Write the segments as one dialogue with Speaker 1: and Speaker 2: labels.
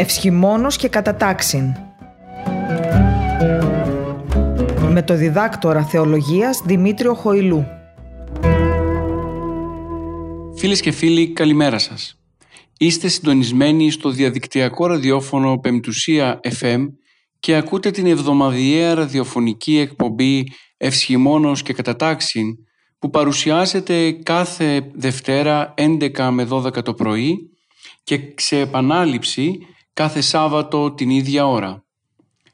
Speaker 1: Ευσχημόνος και κατατάξιν. Με το διδάκτορα θεολογίας Δημήτριο Χοηλού.
Speaker 2: Φίλες και φίλοι, καλημέρα σας. Είστε συντονισμένοι στο διαδικτυακό ραδιόφωνο Πεμπτουσία FM και ακούτε την εβδομαδιαία ραδιοφωνική εκπομπή Ευσχημόνος και Κατατάξιν που παρουσιάζεται κάθε Δευτέρα 11 με 12 το πρωί και σε επανάληψη κάθε Σάββατο την ίδια ώρα.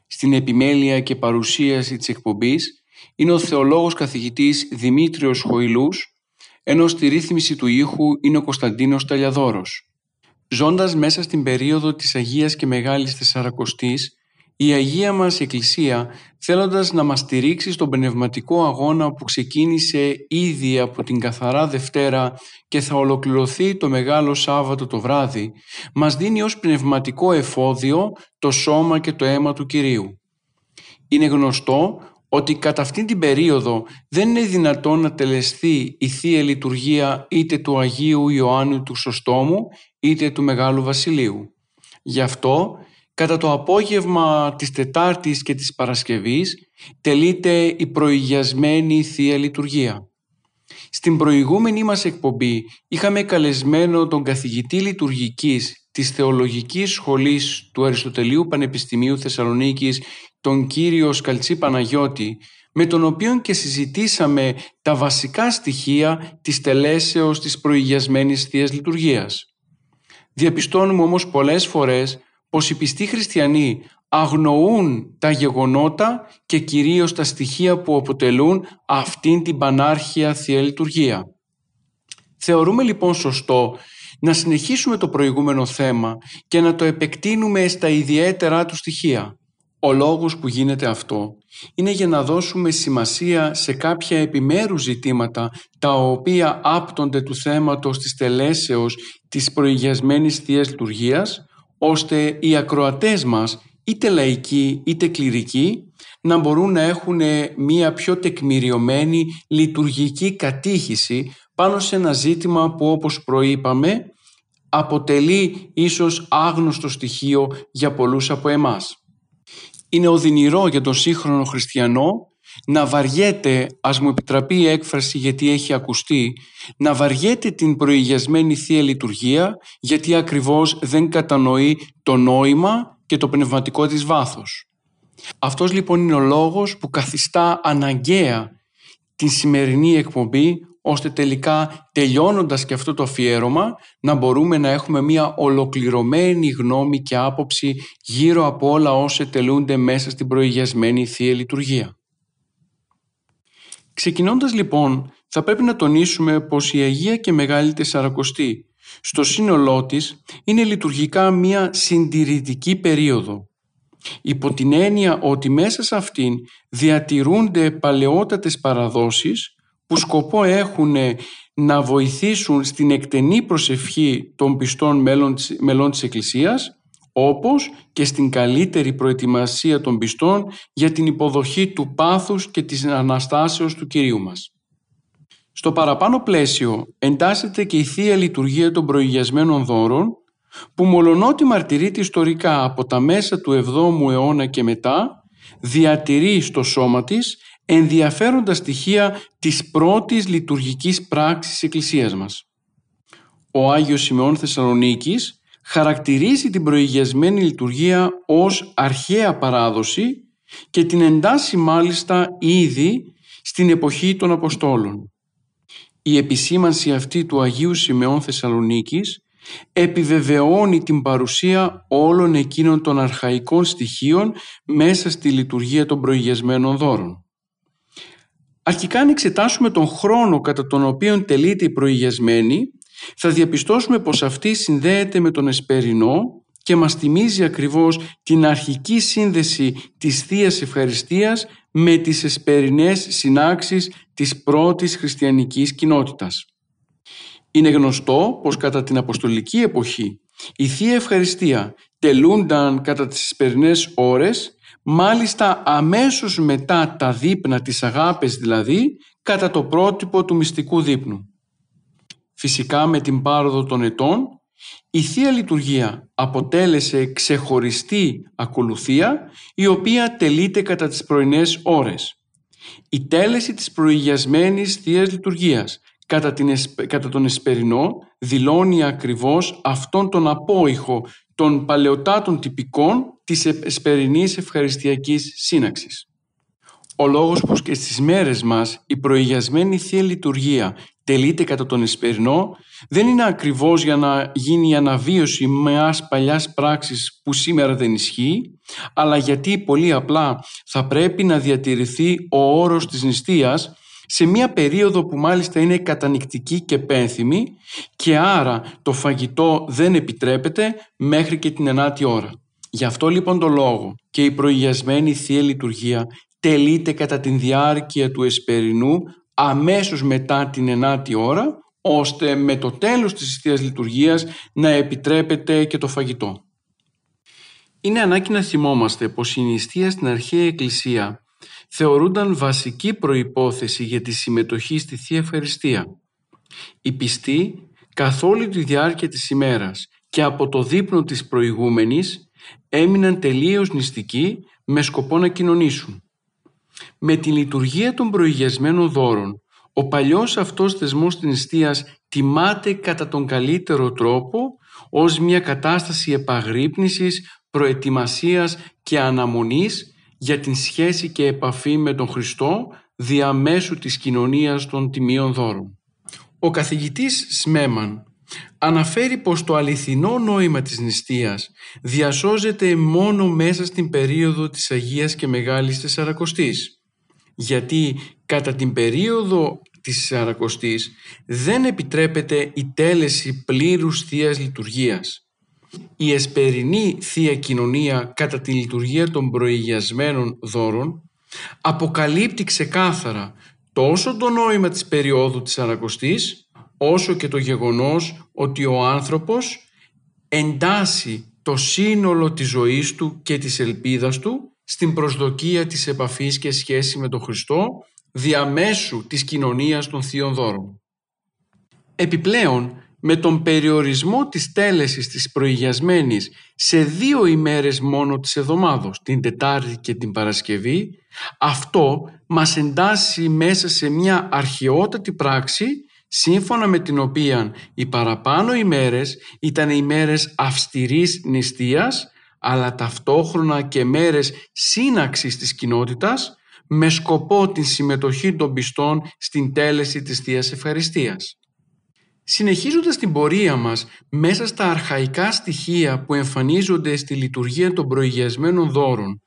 Speaker 2: Στην επιμέλεια και παρουσίαση της εκπομπής είναι ο θεολόγος καθηγητής Δημήτριος Χοηλούς, ενώ στη ρύθμιση του ήχου είναι ο Κωνσταντίνος Ταλιαδόρος. Ζώντας μέσα στην περίοδο της Αγίας και Μεγάλης Τεσσαρακοστής, η Αγία μας Εκκλησία θέλοντας να μας στηρίξει στον πνευματικό αγώνα που ξεκίνησε ήδη από την Καθαρά Δευτέρα και θα ολοκληρωθεί το Μεγάλο Σάββατο το βράδυ, μας δίνει ως πνευματικό εφόδιο το σώμα και το αίμα του Κυρίου. Είναι γνωστό ότι κατά αυτήν την περίοδο δεν είναι δυνατόν να τελεστεί η Θεία Λειτουργία είτε του Αγίου Ιωάννου του Σωστόμου είτε του Μεγάλου Βασιλείου. Γι' αυτό Κατά το απόγευμα της Τετάρτης και της Παρασκευής τελείται η προηγιασμένη Θεία Λειτουργία. Στην προηγούμενη μας εκπομπή είχαμε καλεσμένο τον καθηγητή λειτουργικής της Θεολογικής Σχολής του Αριστοτελείου Πανεπιστημίου Θεσσαλονίκης, τον κύριο Σκαλτσί Παναγιώτη, με τον οποίο και συζητήσαμε τα βασικά στοιχεία της τελέσεως της προηγιασμένης Θείας Λειτουργίας. Διαπιστώνουμε όμως πολλές φορές πως οι πιστοί χριστιανοί αγνοούν τα γεγονότα και κυρίως τα στοιχεία που αποτελούν αυτήν την πανάρχια Θεία Λειτουργία. Θεωρούμε λοιπόν σωστό να συνεχίσουμε το προηγούμενο θέμα και να το επεκτείνουμε στα ιδιαίτερα του στοιχεία. Ο λόγος που γίνεται αυτό είναι για να δώσουμε σημασία σε κάποια επιμέρους ζητήματα τα οποία άπτονται του θέματος της τελέσεως της προηγιασμένης Θείας Λειτουργίας ώστε οι ακροατές μας, είτε λαϊκοί είτε κληρικοί, να μπορούν να έχουν μία πιο τεκμηριωμένη λειτουργική κατήχηση πάνω σε ένα ζήτημα που όπως προείπαμε αποτελεί ίσως άγνωστο στοιχείο για πολλούς από εμάς. Είναι οδυνηρό για τον σύγχρονο χριστιανό να βαριέται, ας μου επιτραπεί η έκφραση γιατί έχει ακουστεί, να βαριέται την προηγιασμένη Θεία Λειτουργία γιατί ακριβώς δεν κατανοεί το νόημα και το πνευματικό της βάθος. Αυτός λοιπόν είναι ο λόγος που καθιστά αναγκαία την σημερινή εκπομπή ώστε τελικά τελειώνοντας και αυτό το αφιέρωμα να μπορούμε να έχουμε μια ολοκληρωμένη γνώμη και άποψη γύρω από όλα όσα τελούνται μέσα στην προηγιασμένη Θεία Λειτουργία. Ξεκινώντας λοιπόν, θα πρέπει να τονίσουμε πως η Αγία και Μεγάλη Τεσσαρακοστή στο σύνολό της είναι λειτουργικά μία συντηρητική περίοδο. Υπό την έννοια ότι μέσα σε αυτήν διατηρούνται παλαιότατες παραδόσεις που σκοπό έχουν να βοηθήσουν στην εκτενή προσευχή των πιστών μελών της Εκκλησίας όπως και στην καλύτερη προετοιμασία των πιστών για την υποδοχή του πάθους και της Αναστάσεως του Κυρίου μας. Στο παραπάνω πλαίσιο εντάσσεται και η Θεία Λειτουργία των προηγιασμένων δώρων που μολονότι μαρτυρείται ιστορικά από τα μέσα του 7ου αιώνα και μετά διατηρεί στο σώμα της ενδιαφέροντα στοιχεία της πρώτης λειτουργικής πράξης της Εκκλησίας μας. Ο Άγιος Σημεών Θεσσαλονίκης χαρακτηρίζει την προηγιασμένη λειτουργία ως αρχαία παράδοση και την εντάσσει μάλιστα ήδη στην εποχή των Αποστόλων. Η επισήμανση αυτή του Αγίου Σημεών Θεσσαλονίκης επιβεβαιώνει την παρουσία όλων εκείνων των αρχαϊκών στοιχείων μέσα στη λειτουργία των προηγιασμένων δώρων. Αρχικά αν εξετάσουμε τον χρόνο κατά τον οποίο τελείται η προηγιασμένη θα διαπιστώσουμε πως αυτή συνδέεται με τον Εσπερινό και μας θυμίζει ακριβώς την αρχική σύνδεση της θείας Ευχαριστίας με τις εσπερινές συνάξεις της πρώτης χριστιανικής κοινότητας. Είναι γνωστό πως κατά την Αποστολική εποχή η Θεία Ευχαριστία τελούνταν κατά τις εσπερινές ώρες μάλιστα αμέσως μετά τα δείπνα της αγάπης δηλαδή κατά το πρότυπο του μυστικού δείπνου. Φυσικά με την πάροδο των ετών η Θεία Λειτουργία αποτέλεσε ξεχωριστή ακολουθία η οποία τελείται κατά τις πρωινές ώρες. Η τέλεση της προηγιασμένης Θείας Λειτουργίας κατά, την, κατά τον Εσπερινό δηλώνει ακριβώς αυτόν τον απόϊχο των παλαιοτάτων τυπικών της Εσπερινής Ευχαριστιακής Σύναξης. Ο λόγος που και στις μέρες μας η προηγιασμένη Θεία Λειτουργία τελείται κατά τον Εσπερινό δεν είναι ακριβώς για να γίνει η αναβίωση μιας παλιάς πράξης που σήμερα δεν ισχύει, αλλά γιατί πολύ απλά θα πρέπει να διατηρηθεί ο όρος της νηστείας σε μια περίοδο που μάλιστα είναι κατανικτική και πένθυμη και άρα το φαγητό δεν επιτρέπεται μέχρι και την ενάτη ώρα. Γι' αυτό λοιπόν το λόγο και η προηγιασμένη Θεία Λειτουργία τελείται κατά την διάρκεια του εσπερινού αμέσως μετά την ενάτη ώρα ώστε με το τέλος της Θείας Λειτουργίας να επιτρέπεται και το φαγητό. Είναι ανάγκη να θυμόμαστε πως η νηστεία στην αρχαία Εκκλησία θεωρούνταν βασική προϋπόθεση για τη συμμετοχή στη Θεία Ευχαριστία. Οι πιστοί καθ' όλη τη διάρκεια της ημέρας και από το δείπνο της προηγούμενης έμειναν τελείως νηστικοί με σκοπό να κοινωνήσουν. Με τη λειτουργία των προηγιασμένων δώρων, ο παλιός αυτός θεσμός της νηστείας τιμάται κατά τον καλύτερο τρόπο ως μια κατάσταση επαγρύπνησης, προετοιμασίας και αναμονής για την σχέση και επαφή με τον Χριστό διαμέσου της κοινωνίας των τιμίων δώρων. Ο καθηγητής Σμέμαν αναφέρει πως το αληθινό νόημα της νηστείας διασώζεται μόνο μέσα στην περίοδο της Αγίας και Μεγάλης Τεσσαρακοστής γιατί κατά την περίοδο της Σαρακοστής δεν επιτρέπεται η τέλεση πλήρους Θείας Λειτουργίας. Η εσπερινή Θεία Κοινωνία κατά τη λειτουργία των προηγιασμένων δώρων αποκαλύπτει ξεκάθαρα τόσο το νόημα της περίοδου της Σαρακοστής όσο και το γεγονός ότι ο άνθρωπος εντάσσει το σύνολο της ζωής του και της ελπίδας του στην προσδοκία της επαφής και σχέση με τον Χριστό διαμέσου της κοινωνίας των θείων δώρων. Επιπλέον, με τον περιορισμό της τέλεσης της προηγιασμένης σε δύο ημέρες μόνο της εβδομάδος, την Τετάρτη και την Παρασκευή, αυτό μας εντάσσει μέσα σε μια αρχαιότατη πράξη σύμφωνα με την οποία οι παραπάνω ημέρες ήταν ημέρες αυστηρής νηστείας αλλά ταυτόχρονα και μέρες σύναξης της κοινότητας με σκοπό την συμμετοχή των πιστών στην τέλεση της Θείας Ευχαριστίας. Συνεχίζοντας την πορεία μας μέσα στα αρχαϊκά στοιχεία που εμφανίζονται στη λειτουργία των προηγιασμένων δώρων,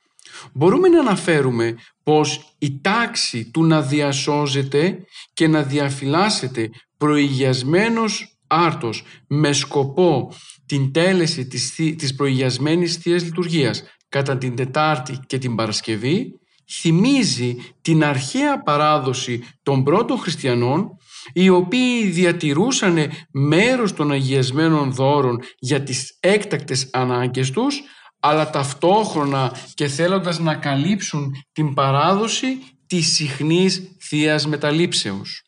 Speaker 2: μπορούμε να αναφέρουμε πως η τάξη του να διασώζεται και να διαφυλάσσεται προηγιασμένος άρτος με σκοπό την τέλεση της, της προηγιασμένης Θείας Λειτουργίας κατά την Τετάρτη και την Παρασκευή θυμίζει την αρχαία παράδοση των πρώτων χριστιανών οι οποίοι διατηρούσαν μέρος των αγιασμένων δώρων για τις έκτακτες ανάγκες τους αλλά ταυτόχρονα και θέλοντας να καλύψουν την παράδοση της συχνής Θείας Μεταλήψεως.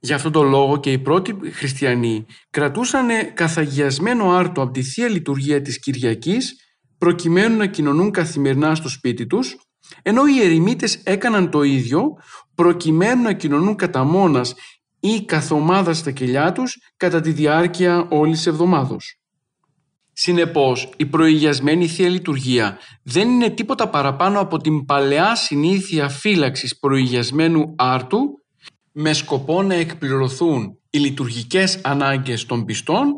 Speaker 2: Γι' αυτόν τον λόγο και οι πρώτοι χριστιανοί κρατούσαν καθαγιασμένο άρτο από τη Θεία Λειτουργία της Κυριακής προκειμένου να κοινωνούν καθημερινά στο σπίτι τους, ενώ οι ερημίτες έκαναν το ίδιο προκειμένου να κοινωνούν κατά μόνας ή καθομάδα στα κελιά τους κατά τη διάρκεια όλης της εβδομάδος. Συνεπώς, η προηγιασμένη Θεία Λειτουργία δεν είναι τίποτα παραπάνω από την παλαιά συνήθεια φύλαξης προηγιασμένου άρτου με σκοπό να εκπληρωθούν οι λειτουργικές ανάγκες των πιστών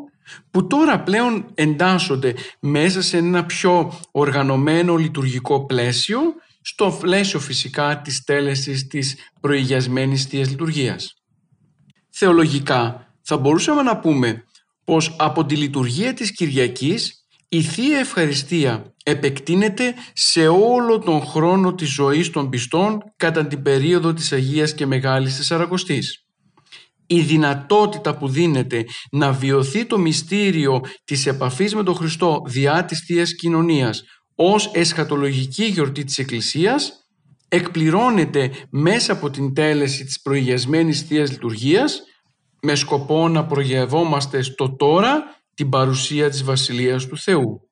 Speaker 2: που τώρα πλέον εντάσσονται μέσα σε ένα πιο οργανωμένο λειτουργικό πλαίσιο στο πλαίσιο φυσικά της τέλεσης της προηγιασμένης Θείας Λειτουργίας. Θεολογικά θα μπορούσαμε να πούμε πως από τη λειτουργία της Κυριακής η Θεία Ευχαριστία επεκτείνεται σε όλο τον χρόνο της ζωής των πιστών κατά την περίοδο της Αγίας και Μεγάλης Τεσσαρακοστής. Η δυνατότητα που δίνεται να βιωθεί το μυστήριο της επαφής με τον Χριστό διά της Θείας Κοινωνίας ως εσχατολογική γιορτή της Εκκλησίας εκπληρώνεται μέσα από την τέλεση της προηγιασμένης Θείας Λειτουργίας με σκοπό να προγευόμαστε στο τώρα την παρουσία της Βασιλείας του Θεού.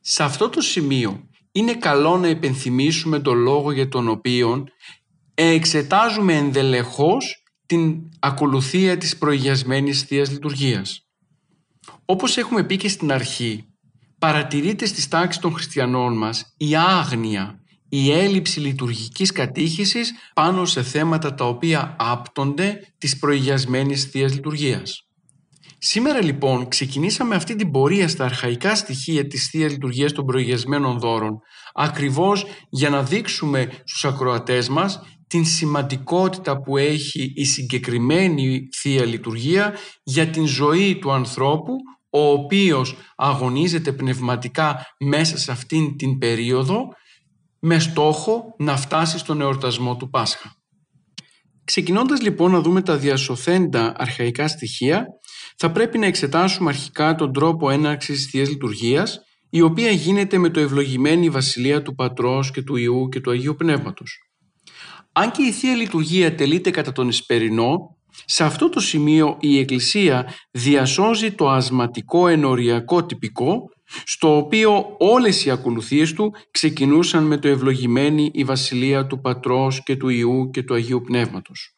Speaker 2: Σε αυτό το σημείο είναι καλό να υπενθυμίσουμε τον λόγο για τον οποίο εξετάζουμε ενδελεχώς την ακολουθία της προηγιασμένης Θείας Λειτουργίας. Όπως έχουμε πει και στην αρχή, παρατηρείται στις τάξεις των χριστιανών μας η άγνοια, η έλλειψη λειτουργικής κατήχησης πάνω σε θέματα τα οποία άπτονται της προηγιασμένης Θείας Λειτουργίας. Σήμερα λοιπόν ξεκινήσαμε αυτή την πορεία στα αρχαϊκά στοιχεία της Θείας Λειτουργίας των προηγιασμένων δώρων ακριβώς για να δείξουμε στους ακροατές μας την σημαντικότητα που έχει η συγκεκριμένη Θεία Λειτουργία για την ζωή του ανθρώπου ο οποίος αγωνίζεται πνευματικά μέσα σε αυτήν την περίοδο με στόχο να φτάσει στον εορτασμό του Πάσχα. Ξεκινώντας λοιπόν να δούμε τα διασωθέντα αρχαϊκά στοιχεία, θα πρέπει να εξετάσουμε αρχικά τον τρόπο έναρξης της Θείας Λειτουργίας, η οποία γίνεται με το ευλογημένη βασιλεία του Πατρός και του Ιού και του Αγίου Πνεύματος. Αν και η Θεία Λειτουργία τελείται κατά τον Ισπερινό, σε αυτό το σημείο η Εκκλησία διασώζει το ασματικό ενοριακό τυπικό, στο οποίο όλες οι ακολουθίες του ξεκινούσαν με το ευλογημένη η Βασιλεία του Πατρός και του Ιού και του Αγίου Πνεύματος.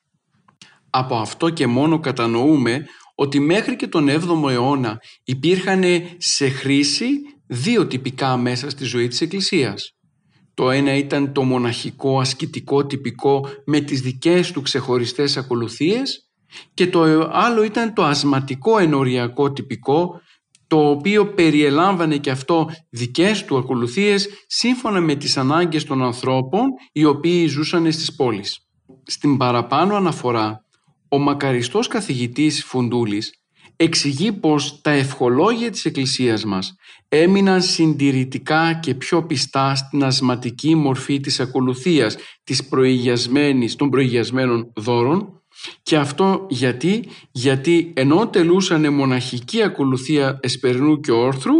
Speaker 2: Από αυτό και μόνο κατανοούμε ότι μέχρι και τον 7ο αιώνα υπήρχαν σε χρήση δύο τυπικά μέσα στη ζωή της Εκκλησίας. Το ένα ήταν το μοναχικό ασκητικό τυπικό με τις δικές του ξεχωριστές ακολουθίες και το άλλο ήταν το ασματικό ενοριακό τυπικό το οποίο περιελάμβανε και αυτό δικές του ακολουθίες σύμφωνα με τις ανάγκες των ανθρώπων οι οποίοι ζούσαν στις πόλεις. Στην παραπάνω αναφορά, ο μακαριστός καθηγητής Φουντούλης εξηγεί πως τα ευχολόγια της Εκκλησίας μας έμειναν συντηρητικά και πιο πιστά στην ασματική μορφή της ακολουθίας της προηγιασμένης, των προηγιασμένων δώρων και αυτό γιατί, γιατί ενώ τελούσαν μοναχική ακολουθία εσπερνού και όρθρου,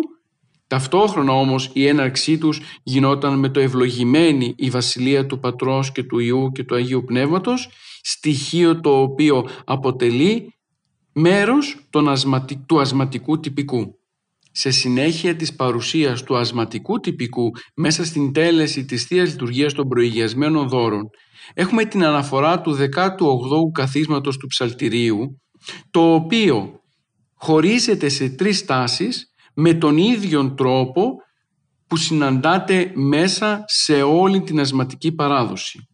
Speaker 2: ταυτόχρονα όμως η έναρξή τους γινόταν με το ευλογημένη η βασιλεία του Πατρός και του Ιού και του Αγίου Πνεύματος, στοιχείο το οποίο αποτελεί μέρος του ασματικού τυπικού. Σε συνέχεια της παρουσίας του ασματικού τυπικού μέσα στην τέλεση της Θείας Λειτουργίας των προηγιασμένων δώρων έχουμε την αναφορά του 18ου καθίσματος του Ψαλτηρίου το οποίο χωρίζεται σε τρεις στάσεις με τον ίδιο τρόπο που συναντάται μέσα σε όλη την ασματική παράδοση.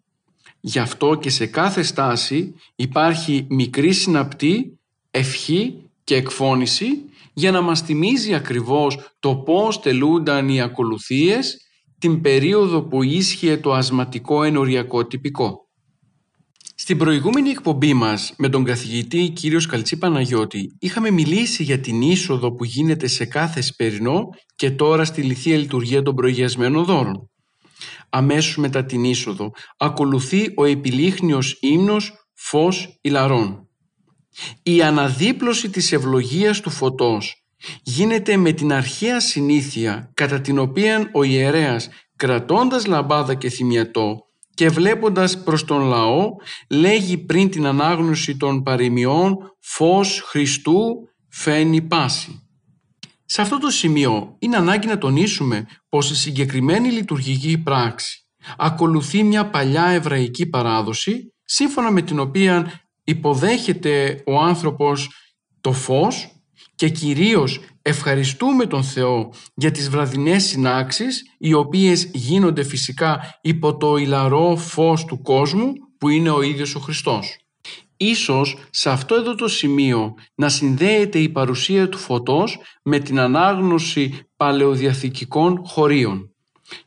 Speaker 2: Γι' αυτό και σε κάθε στάση υπάρχει μικρή συναπτή, ευχή και εκφώνηση για να μας θυμίζει ακριβώς το πώς τελούνταν οι ακολουθίες την περίοδο που ίσχυε το ασματικό ενοριακό τυπικό. Στην προηγούμενη εκπομπή μας με τον καθηγητή κύριος Καλτσί Παναγιώτη είχαμε μιλήσει για την είσοδο που γίνεται σε κάθε σπερινό και τώρα στη λυθία λειτουργία των προηγιασμένων δώρων. Αμέσως μετά την είσοδο ακολουθεί ο επιλίχνιος ύμνος φως ηλαρών. Η αναδίπλωση της ευλογίας του φωτός γίνεται με την αρχαία συνήθεια κατά την οποία ο ιερέας κρατώντας λαμπάδα και θυμιατό και βλέποντας προς τον λαό λέγει πριν την ανάγνωση των παροιμιών «Φως Χριστού φαίνει πάση». Σε αυτό το σημείο είναι ανάγκη να τονίσουμε πως η συγκεκριμένη λειτουργική πράξη ακολουθεί μια παλιά εβραϊκή παράδοση σύμφωνα με την οποία υποδέχεται ο άνθρωπος το φως και κυρίως ευχαριστούμε τον Θεό για τις βραδινές συνάξεις οι οποίες γίνονται φυσικά υπό το ηλαρό φως του κόσμου που είναι ο ίδιος ο Χριστός. Ίσως σε αυτό εδώ το σημείο να συνδέεται η παρουσία του φωτός με την ανάγνωση παλαιοδιαθηκικών χωρίων.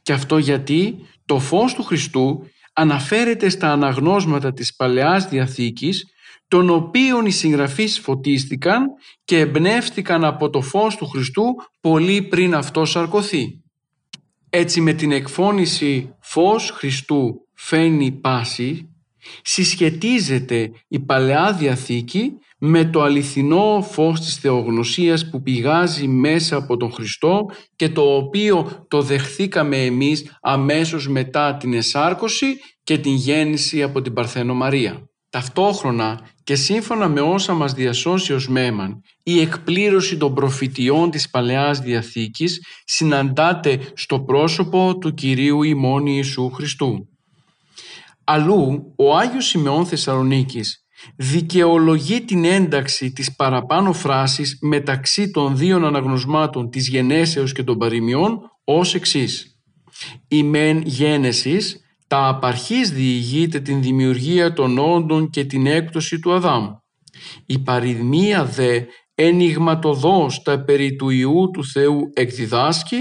Speaker 2: Και αυτό γιατί το φως του Χριστού αναφέρεται στα αναγνώσματα της Παλαιάς Διαθήκης των οποίων οι συγγραφείς φωτίστηκαν και εμπνεύστηκαν από το φως του Χριστού πολύ πριν αυτό σαρκωθεί. Έτσι με την εκφώνηση «Φως Χριστού φαίνει πάση» συσχετίζεται η Παλαιά Διαθήκη με το αληθινό φως της θεογνωσίας που πηγάζει μέσα από τον Χριστό και το οποίο το δεχθήκαμε εμείς αμέσως μετά την εσάρκωση και την γέννηση από την Παρθένο Μαρία. Ταυτόχρονα και σύμφωνα με όσα μας διασώσει ως Μέμαν, η εκπλήρωση των προφητιών της Παλαιάς Διαθήκης συναντάται στο πρόσωπο του Κυρίου ημών Ιησού Χριστού. Αλλού, ο Άγιος Σημεών Θεσσαλονίκης δικαιολογεί την ένταξη της παραπάνω φράσης μεταξύ των δύο αναγνωσμάτων της γενέσεως και των παροιμιών ως εξής. «Η μεν γένεσης τα απαρχής διηγείται την δημιουργία των όντων και την έκπτωση του Αδάμ. Η παροιμία δε ενηγματοδός τα περί του Ιού του Θεού εκδιδάσκει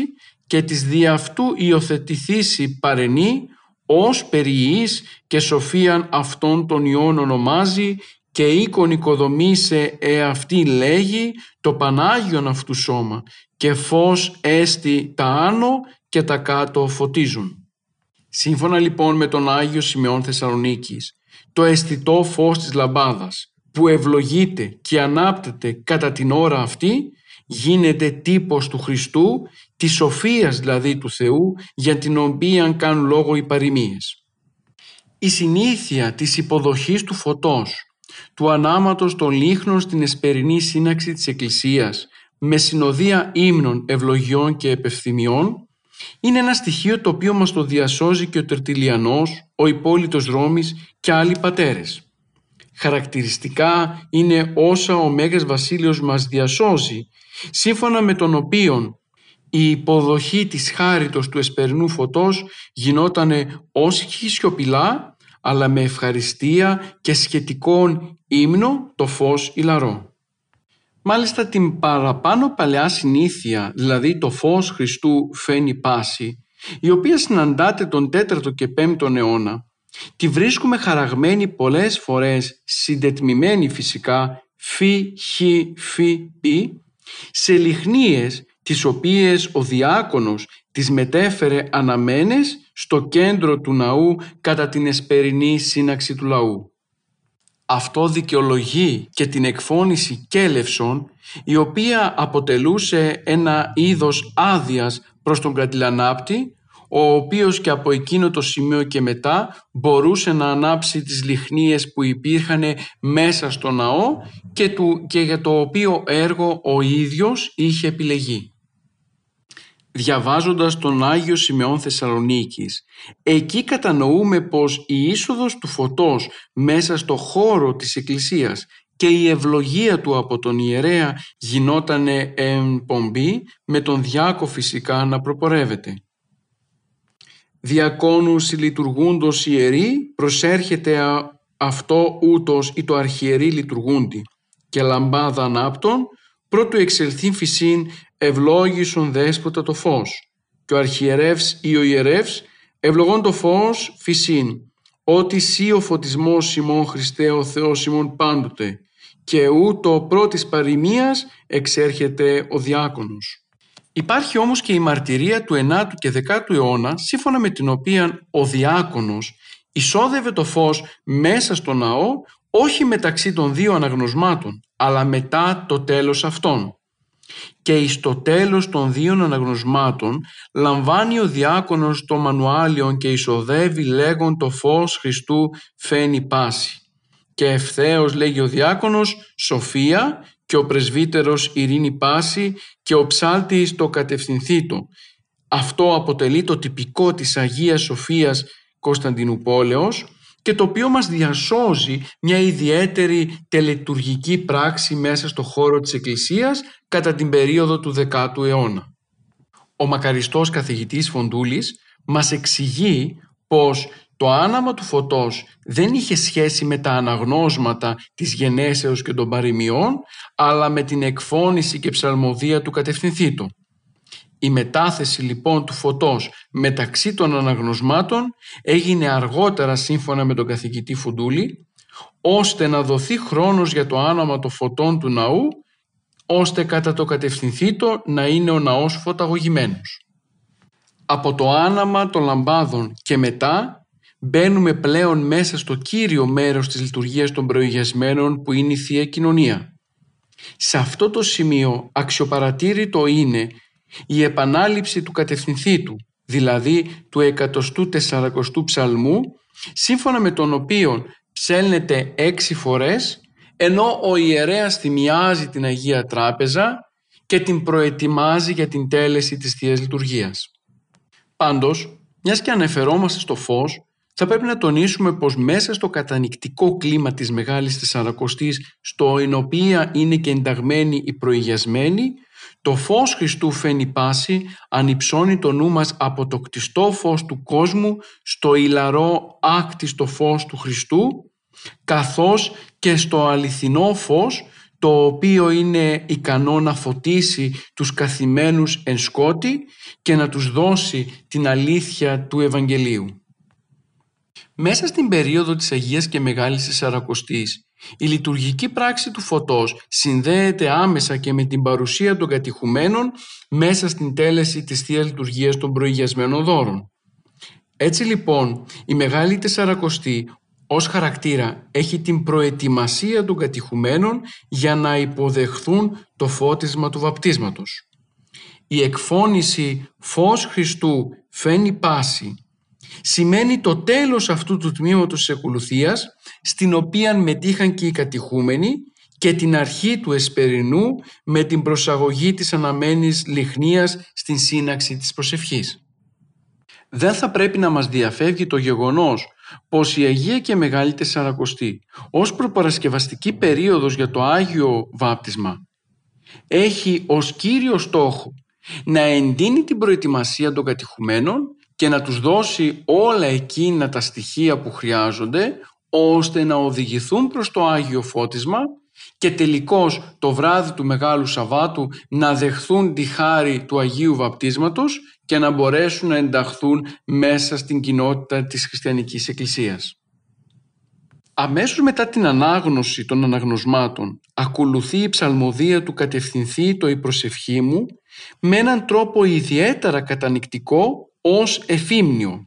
Speaker 2: και της δι' αυτού υιοθετηθήσει παρενή ως περιείς και σοφίαν αυτών των ιών ονομάζει και οίκον οικοδομήσε εαυτή λέγει το Πανάγιον αυτού σώμα και φως έστι τα άνω και τα κάτω φωτίζουν. Σύμφωνα λοιπόν με τον Άγιο Σημεών Θεσσαλονίκης, το αισθητό φως της λαμπάδας που ευλογείται και ανάπτεται κατά την ώρα αυτή γίνεται τύπος του Χριστού, της σοφίας δηλαδή του Θεού για την οποία κάνουν λόγο οι παροιμίες. Η συνήθεια της υποδοχής του φωτός, του ανάματος των λίχνων στην εσπερινή σύναξη της Εκκλησίας με συνοδεία ύμνων, ευλογιών και επευθυμιών είναι ένα στοιχείο το οποίο μας το διασώζει και ο Τερτιλιανός, ο Υπόλοιτος Ρώμης και άλλοι πατέρες. Χαρακτηριστικά είναι όσα ο Μέγας Βασίλειος μας διασώζει, σύμφωνα με τον οποίον η υποδοχή της χάριτος του εσπερινού φωτός γινότανε όχι σιωπηλά, αλλά με ευχαριστία και σχετικών ύμνο το φως ηλαρό. Μάλιστα την παραπάνω παλαιά συνήθεια, δηλαδή το φως Χριστού φαίνει πάση, η οποία συναντάται τον 4ο και 5ο αιώνα, τη βρίσκουμε χαραγμένη πολλές φορές, συντετμημένη φυσικά, φι, χι, φι, πι, σε λιχνίες τις οποίες ο διάκονος τις μετέφερε αναμένες στο κέντρο του ναού κατά την εσπερινή σύναξη του λαού. Αυτό δικαιολογεί και την εκφώνηση κέλευσον η οποία αποτελούσε ένα είδος άδειας προς τον κατηλανάπτη ο οποίος και από εκείνο το σημείο και μετά μπορούσε να ανάψει τις λιχνίες που υπήρχαν μέσα στο ναό και, του, και για το οποίο έργο ο ίδιος είχε επιλεγεί διαβάζοντας τον Άγιο Σημεών Θεσσαλονίκης. Εκεί κατανοούμε πως η είσοδος του φωτός μέσα στο χώρο της Εκκλησίας και η ευλογία του από τον ιερέα γινότανε εμπομπή με τον διάκο φυσικά να προπορεύεται. Διακόνους λειτουργούντος ιερή προσέρχεται αυτό ούτως ή το αρχιερή λειτουργούντι και λαμπάδα ανάπτων πρώτου εξελθήν φυσίν ευλόγησον δέσποτα το φως και ο αρχιερεύς ή ο ιερεύς ευλογών το φως φυσίν ότι σύ ο φωτισμός ημών Χριστέ ο Θεός ημών πάντοτε και ούτω πρώτης παροιμίας εξέρχεται ο διάκονος. Υπάρχει όμως και η μαρτυρία του 9ου και 10ου αιώνα σύμφωνα με την οποία ο διάκονος εισόδευε το φως μέσα στο ναό όχι μεταξύ των δύο αναγνωσμάτων αλλά μετά το τέλος αυτών και εις το τέλος των δύο αναγνωσμάτων λαμβάνει ο διάκονος το μανουάλιον και εισοδεύει λέγον το φως Χριστού φαίνει πάση. Και ευθέως λέγει ο διάκονος Σοφία και ο πρεσβύτερος ειρήνη πάση και ο ψάλτης το κατευθυνθήτο. Αυτό αποτελεί το τυπικό της Αγίας Σοφίας Κωνσταντινούπολεως και το οποίο μας διασώζει μια ιδιαίτερη τελετουργική πράξη μέσα στο χώρο της Εκκλησίας κατά την περίοδο του 10ου αιώνα. Ο μακαριστός καθηγητής Φοντούλης μας εξηγεί πως το άναμα του φωτός δεν είχε σχέση με τα αναγνώσματα της γενέσεως και των παροιμιών, αλλά με την εκφώνηση και ψαλμοδία του κατευθυνθήτου. Η μετάθεση λοιπόν του φωτός μεταξύ των αναγνωσμάτων έγινε αργότερα σύμφωνα με τον καθηγητή Φουντούλη ώστε να δοθεί χρόνος για το άναμα των φωτών του ναού ώστε κατά το κατευθυνθήτο να είναι ο ναός φωταγωγημένος. Από το άναμα των λαμπάδων και μετά μπαίνουμε πλέον μέσα στο κύριο μέρος της λειτουργίας των προηγιασμένων που είναι η Θεία Κοινωνία. Σε αυτό το σημείο αξιοπαρατήρητο είναι η επανάληψη του κατευθυνθήτου, δηλαδή του 140ου ψαλμού, σύμφωνα με τον οποίο ψέλνεται έξι φορές ενώ ο ιερέας θυμιάζει την Αγία Τράπεζα και την προετοιμάζει για την τέλεση της Θείας Λειτουργίας. Πάντως, μιας και αναφερόμαστε στο φως, θα πρέπει να τονίσουμε πως μέσα στο κατανικτικό κλίμα της Μεγάλης Τεσσαρακοστής, στο οποία είναι και ενταγμένοι οι προηγιασμένοι, το φως Χριστού φαίνει πάση, ανυψώνει το νου μας από το κτιστό φως του κόσμου στο ηλαρό άκτιστο φως του Χριστού, καθώς και στο αληθινό φως το οποίο είναι ικανό να φωτίσει τους καθημένους εν σκότη και να τους δώσει την αλήθεια του Ευαγγελίου. Μέσα στην περίοδο της Αγίας και Μεγάλης Τεσσαρακοστής η λειτουργική πράξη του φωτός συνδέεται άμεσα και με την παρουσία των κατηχουμένων μέσα στην τέλεση της Θείας Λειτουργίας των προηγιασμένων δώρων. Έτσι λοιπόν η Μεγάλη Τεσσαρακοστή ως χαρακτήρα έχει την προετοιμασία των κατηχουμένων για να υποδεχθούν το φώτισμα του βαπτίσματος. Η εκφώνηση «Φως Χριστού φαίνει πάση» σημαίνει το τέλος αυτού του τμήματος της εκολουθίας στην οποία μετήχαν και οι κατηχούμενοι και την αρχή του εσπερινού με την προσαγωγή της αναμένης λιχνίας στην σύναξη της προσευχής. Δεν θα πρέπει να μας διαφεύγει το γεγονός πως η Αγία και Μεγάλη Τεσσαρακοστή ως προπαρασκευαστική περίοδος για το Άγιο Βάπτισμα έχει ως κύριο στόχο να εντείνει την προετοιμασία των κατηχουμένων και να τους δώσει όλα εκείνα τα στοιχεία που χρειάζονται ώστε να οδηγηθούν προς το Άγιο Φώτισμα και τελικώς το βράδυ του Μεγάλου Σαββάτου να δεχθούν τη χάρη του Αγίου Βαπτίσματος και να μπορέσουν να ενταχθούν μέσα στην κοινότητα της Χριστιανικής Εκκλησίας. Αμέσως μετά την ανάγνωση των αναγνωσμάτων ακολουθεί η ψαλμοδία του «Κατευθυνθεί το η προσευχή μου» με έναν τρόπο ιδιαίτερα κατανικτικό ως εφήμνιο.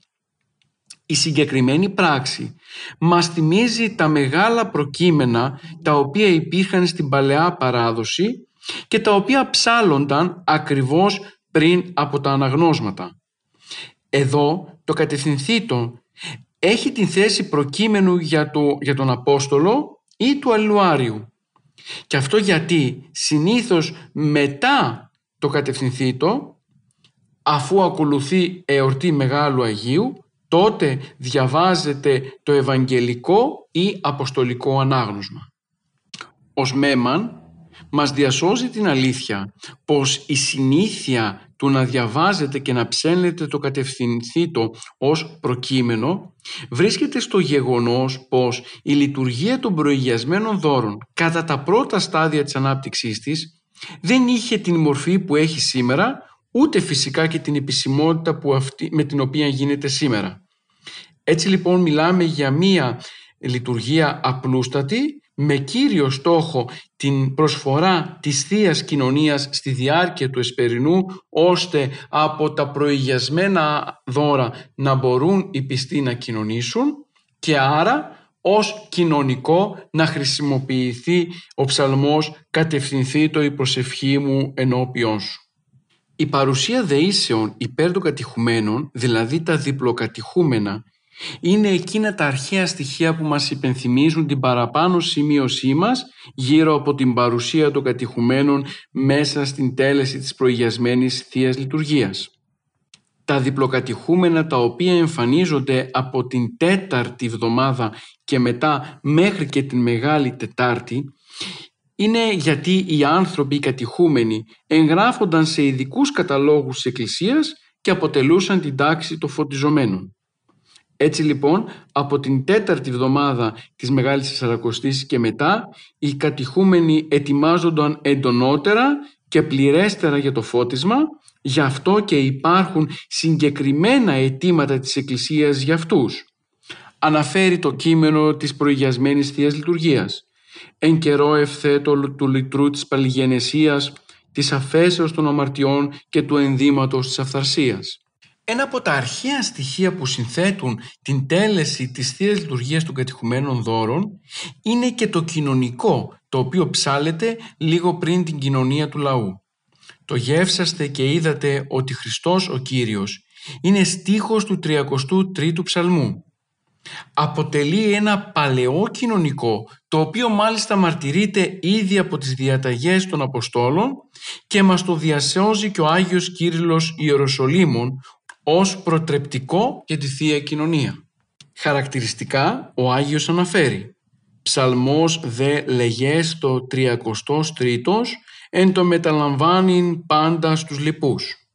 Speaker 2: Η συγκεκριμένη πράξη μας θυμίζει τα μεγάλα προκείμενα τα οποία υπήρχαν στην παλαιά παράδοση και τα οποία ψάλλονταν ακριβώς πριν από τα αναγνώσματα. Εδώ το κατευθυνθήτο έχει την θέση προκείμενου για, το, για τον Απόστολο ή του Αλληλουάριου. Και αυτό γιατί συνήθως μετά το κατευθυνθήτο αφού ακολουθεί εορτή Μεγάλου Αγίου τότε διαβάζεται το Ευαγγελικό ή Αποστολικό Ανάγνωσμα. Ως Μέμαν μας διασώζει την αλήθεια πως η συνήθεια του να διαβάζεται και να ψέλνεται το κατευθυνθήτο ως προκείμενο βρίσκεται στο γεγονός πως η λειτουργία των προηγιασμένων δώρων κατά τα πρώτα στάδια της ανάπτυξής της δεν είχε την μορφή που έχει σήμερα ούτε φυσικά και την επισημότητα που αυτή, με την οποία γίνεται σήμερα. Έτσι λοιπόν μιλάμε για μία λειτουργία απλούστατη με κύριο στόχο την προσφορά της θείας Κοινωνίας στη διάρκεια του εσπερινού ώστε από τα προηγιασμένα δώρα να μπορούν οι πιστοί να κοινωνήσουν και άρα ως κοινωνικό να χρησιμοποιηθεί ο ψαλμός «Κατευθυνθεί το η προσευχή μου ενώπιον σου». Η παρουσία δεήσεων υπέρ των κατηχουμένων, δηλαδή τα διπλοκατηχούμενα, είναι εκείνα τα αρχαία στοιχεία που μας υπενθυμίζουν την παραπάνω σημείωσή μας γύρω από την παρουσία των κατηχουμένων μέσα στην τέλεση της προηγιασμένης Θείας Λειτουργίας. Τα διπλοκατηχούμενα τα οποία εμφανίζονται από την τέταρτη βδομάδα και μετά μέχρι και την Μεγάλη Τετάρτη είναι γιατί οι άνθρωποι οι κατηχούμενοι εγγράφονταν σε ειδικούς καταλόγους της Εκκλησίας και αποτελούσαν την τάξη των φωτιζομένων. Έτσι λοιπόν από την τέταρτη εβδομάδα της Μεγάλης Τεσσαρακοστής και μετά οι κατηχούμενοι ετοιμάζονταν εντονότερα και πληρέστερα για το φώτισμα γι' αυτό και υπάρχουν συγκεκριμένα αιτήματα της Εκκλησίας για αυτούς. Αναφέρει το κείμενο της προηγιασμένης Θείας Λειτουργίας. Εν καιρό ευθέτω του λυτρού της παλιγενεσίας, της αφέσεως των αμαρτιών και του ενδύματος της αυθαρσίας. Ένα από τα αρχαία στοιχεία που συνθέτουν την τέλεση της Θείας Λειτουργίας των κατηχουμένων δώρων είναι και το κοινωνικό, το οποίο ψάλεται λίγο πριν την κοινωνία του λαού. Το γεύσαστε και είδατε ότι Χριστός ο Κύριος είναι στίχος του 33ου ψαλμού. Αποτελεί ένα παλαιό κοινωνικό το οποίο μάλιστα μαρτυρείται ήδη από τις διαταγές των Αποστόλων και μας το διασώζει και ο Άγιος Κύριλλος Ιεροσολύμων ως προτρεπτικό για τη Θεία Κοινωνία. Χαρακτηριστικά ο Άγιος αναφέρει «Ψαλμός δε λεγές το 33 εν το μεταλαμβάνειν πάντα στους λοιπούς».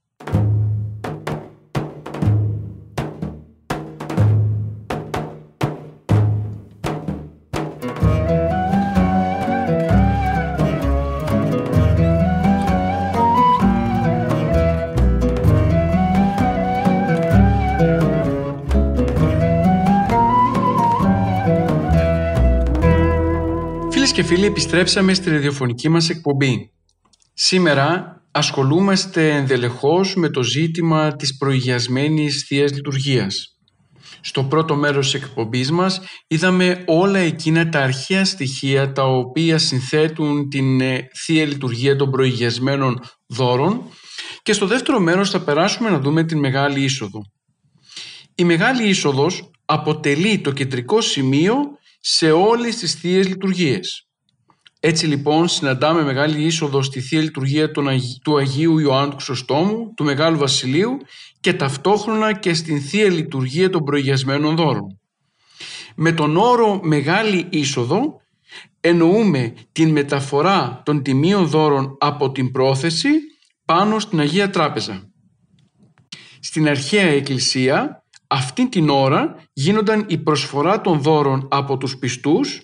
Speaker 2: Φίλοι επιστρέψαμε στη ραδιοφωνική μας εκπομπή. Σήμερα ασχολούμαστε ενδελεχώς με το ζήτημα της προηγιασμένης Θείας Λειτουργίας. Στο πρώτο μέρος της εκπομπής μας είδαμε όλα εκείνα τα αρχαία στοιχεία τα οποία συνθέτουν την ε, Θεία Λειτουργία των προηγιασμένων δώρων και στο δεύτερο μέρος θα περάσουμε να δούμε την Μεγάλη Είσοδο. Η Μεγάλη Είσοδος αποτελεί το κεντρικό σημείο σε όλες τις Θείες Λειτουργίες. Έτσι λοιπόν συναντάμε μεγάλη είσοδο στη Θεία Λειτουργία του Αγίου Ιωάννου του Χρυσοστόμου, του Μεγάλου Βασιλείου και ταυτόχρονα και στην Θεία Λειτουργία των προηγιασμένων δώρων. Με τον όρο Μεγάλη Είσοδο εννοούμε την μεταφορά των τιμίων δώρων από την πρόθεση πάνω στην Αγία Τράπεζα. Στην αρχαία Εκκλησία αυτή την ώρα γίνονταν η προσφορά των δώρων από τους πιστούς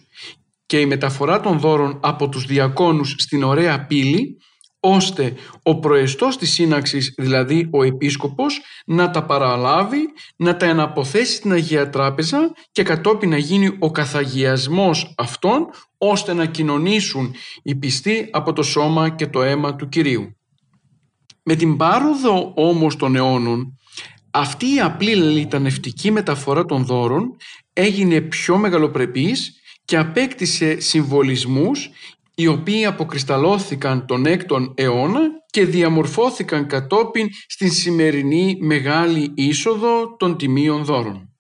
Speaker 2: και η μεταφορά των δώρων από τους διακόνους στην ωραία πύλη ώστε ο προεστός της σύναξης, δηλαδή ο επίσκοπος, να τα παραλάβει, να τα εναποθέσει στην Αγία Τράπεζα και κατόπιν να γίνει ο καθαγιασμός αυτών, ώστε να κοινωνήσουν οι πιστοί από το σώμα και το αίμα του Κυρίου. Με την πάροδο όμως των αιώνων, αυτή η απλή λιτανευτική μεταφορά των δώρων έγινε πιο μεγαλοπρεπής και απέκτησε συμβολισμούς οι οποίοι αποκρισταλώθηκαν τον έκτον αιώνα και διαμορφώθηκαν κατόπιν στην σημερινή μεγάλη είσοδο των τιμίων δώρων.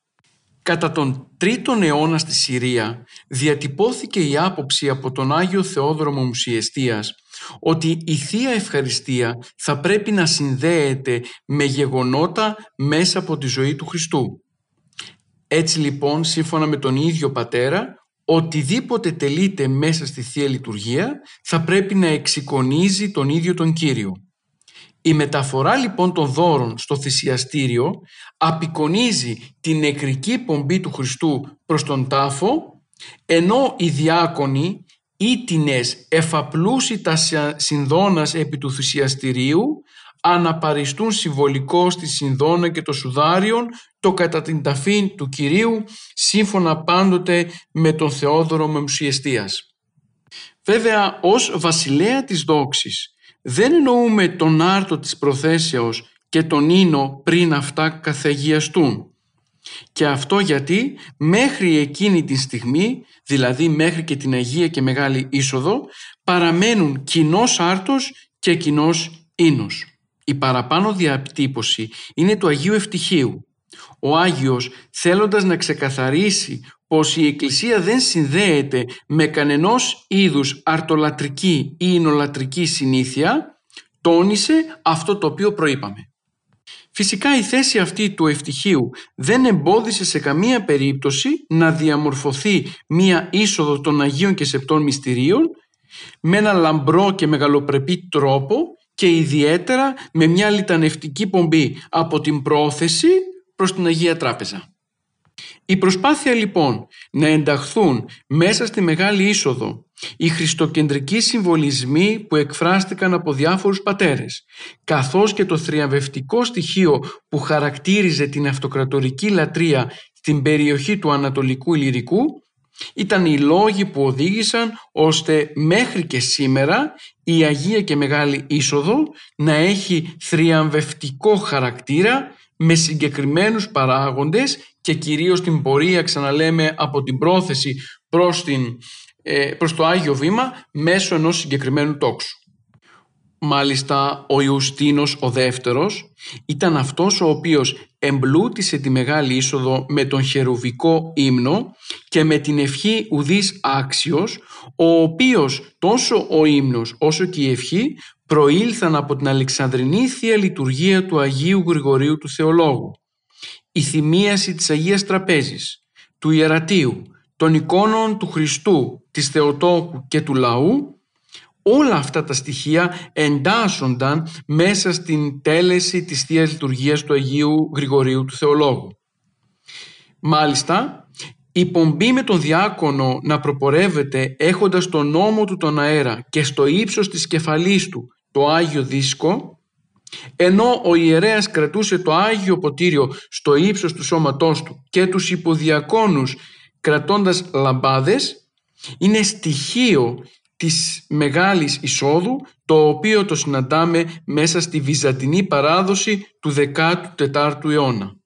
Speaker 2: Κατά τον τρίτον αιώνα στη Συρία διατυπώθηκε η άποψη από τον Άγιο Θεόδρομο Μουσιεστίας ότι η Θεία Ευχαριστία θα πρέπει να συνδέεται με γεγονότα μέσα από τη ζωή του Χριστού. Έτσι λοιπόν σύμφωνα με τον ίδιο πατέρα οτιδήποτε τελείται μέσα στη Θεία Λειτουργία θα πρέπει να εξοικονίζει τον ίδιο τον Κύριο. Η μεταφορά λοιπόν των δώρων στο θυσιαστήριο απεικονίζει την νεκρική πομπή του Χριστού προς τον τάφο ενώ οι διάκονοι ήτινες εφαπλούσιτα συνδόνας επί του θυσιαστηρίου αναπαριστούν συμβολικό στη συνδόνα και το σουδάριον το κατά την ταφή του Κυρίου σύμφωνα πάντοτε με τον Θεόδωρο Μεμουσιεστίας. Βέβαια ως βασιλέα της δόξης δεν εννοούμε τον άρτο της προθέσεως και τον ίνο πριν αυτά καθαγιαστούν. Και αυτό γιατί μέχρι εκείνη τη στιγμή, δηλαδή μέχρι και την Αγία και Μεγάλη Είσοδο, παραμένουν κοινός άρτος και κοινός ίνος. Η παραπάνω διατύπωση είναι του Αγίου Ευτυχίου. Ο Άγιος θέλοντας να ξεκαθαρίσει πως η Εκκλησία δεν συνδέεται με κανενός είδους αρτολατρική ή εινολατρική συνήθεια, τόνισε αυτό το οποίο προείπαμε. Φυσικά η θέση αυτή του ευτυχίου δεν εμπόδισε σε καμία περίπτωση να διαμορφωθεί μία είσοδο των Αγίων και Σεπτών Μυστηρίων με ένα λαμπρό και μεγαλοπρεπή τρόπο και ιδιαίτερα με μια λιτανευτική πομπή από την πρόθεση προς την Αγία Τράπεζα. Η προσπάθεια λοιπόν να ενταχθούν μέσα στη Μεγάλη Είσοδο οι χριστοκεντρικοί συμβολισμοί που εκφράστηκαν από διάφορους πατέρες καθώς και το θριαμβευτικό στοιχείο που χαρακτήριζε την αυτοκρατορική λατρεία στην περιοχή του Ανατολικού Ηλυρικού ήταν οι λόγοι που οδήγησαν ώστε μέχρι και σήμερα η Αγία και Μεγάλη Είσοδο να έχει θριαμβευτικό χαρακτήρα με συγκεκριμένους παράγοντες και κυρίως την πορεία ξαναλέμε από την πρόθεση προς, την, ε, προς το Άγιο Βήμα μέσω ενός συγκεκριμένου τόξου. Μάλιστα ο Ιουστίνος ο δεύτερος ήταν αυτός ο οποίος εμπλούτησε τη Μεγάλη Είσοδο με τον χερουβικό ύμνο και με την ευχή ουδής άξιος, ο οποίος τόσο ο ύμνος όσο και η ευχή προήλθαν από την Αλεξανδρινή Θεία Λειτουργία του Αγίου Γρηγορίου του Θεολόγου. Η θυμίαση της Αγίας Τραπέζης, του Ιερατείου, των εικόνων του Χριστού, της Θεοτόκου και του λαού όλα αυτά τα στοιχεία εντάσσονταν μέσα στην τέλεση της θείας Λειτουργίας του Αγίου Γρηγορίου του Θεολόγου. Μάλιστα, η πομπή με τον διάκονο να προπορεύεται έχοντας τον νόμο του τον αέρα και στο ύψος της κεφαλής του το Άγιο Δίσκο, ενώ ο ιερέας κρατούσε το Άγιο Ποτήριο στο ύψος του σώματός του και τους υποδιακόνους κρατώντας λαμπάδες, είναι στοιχείο της Μεγάλης Εισόδου, το οποίο το συναντάμε μέσα στη Βυζαντινή παράδοση του 14ου αιώνα.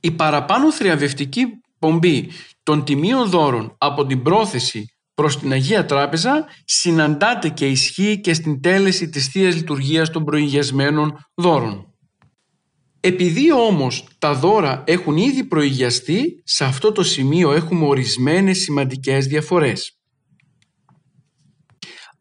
Speaker 2: Η παραπάνω θριαβευτική πομπή των τιμίων δώρων από την πρόθεση προς την Αγία Τράπεζα συναντάται και ισχύει και στην τέλεση της Θείας Λειτουργίας των προηγιασμένων δώρων. Επειδή όμως τα δώρα έχουν ήδη προηγιαστεί, σε αυτό το σημείο έχουμε ορισμένες σημαντικές διαφορές.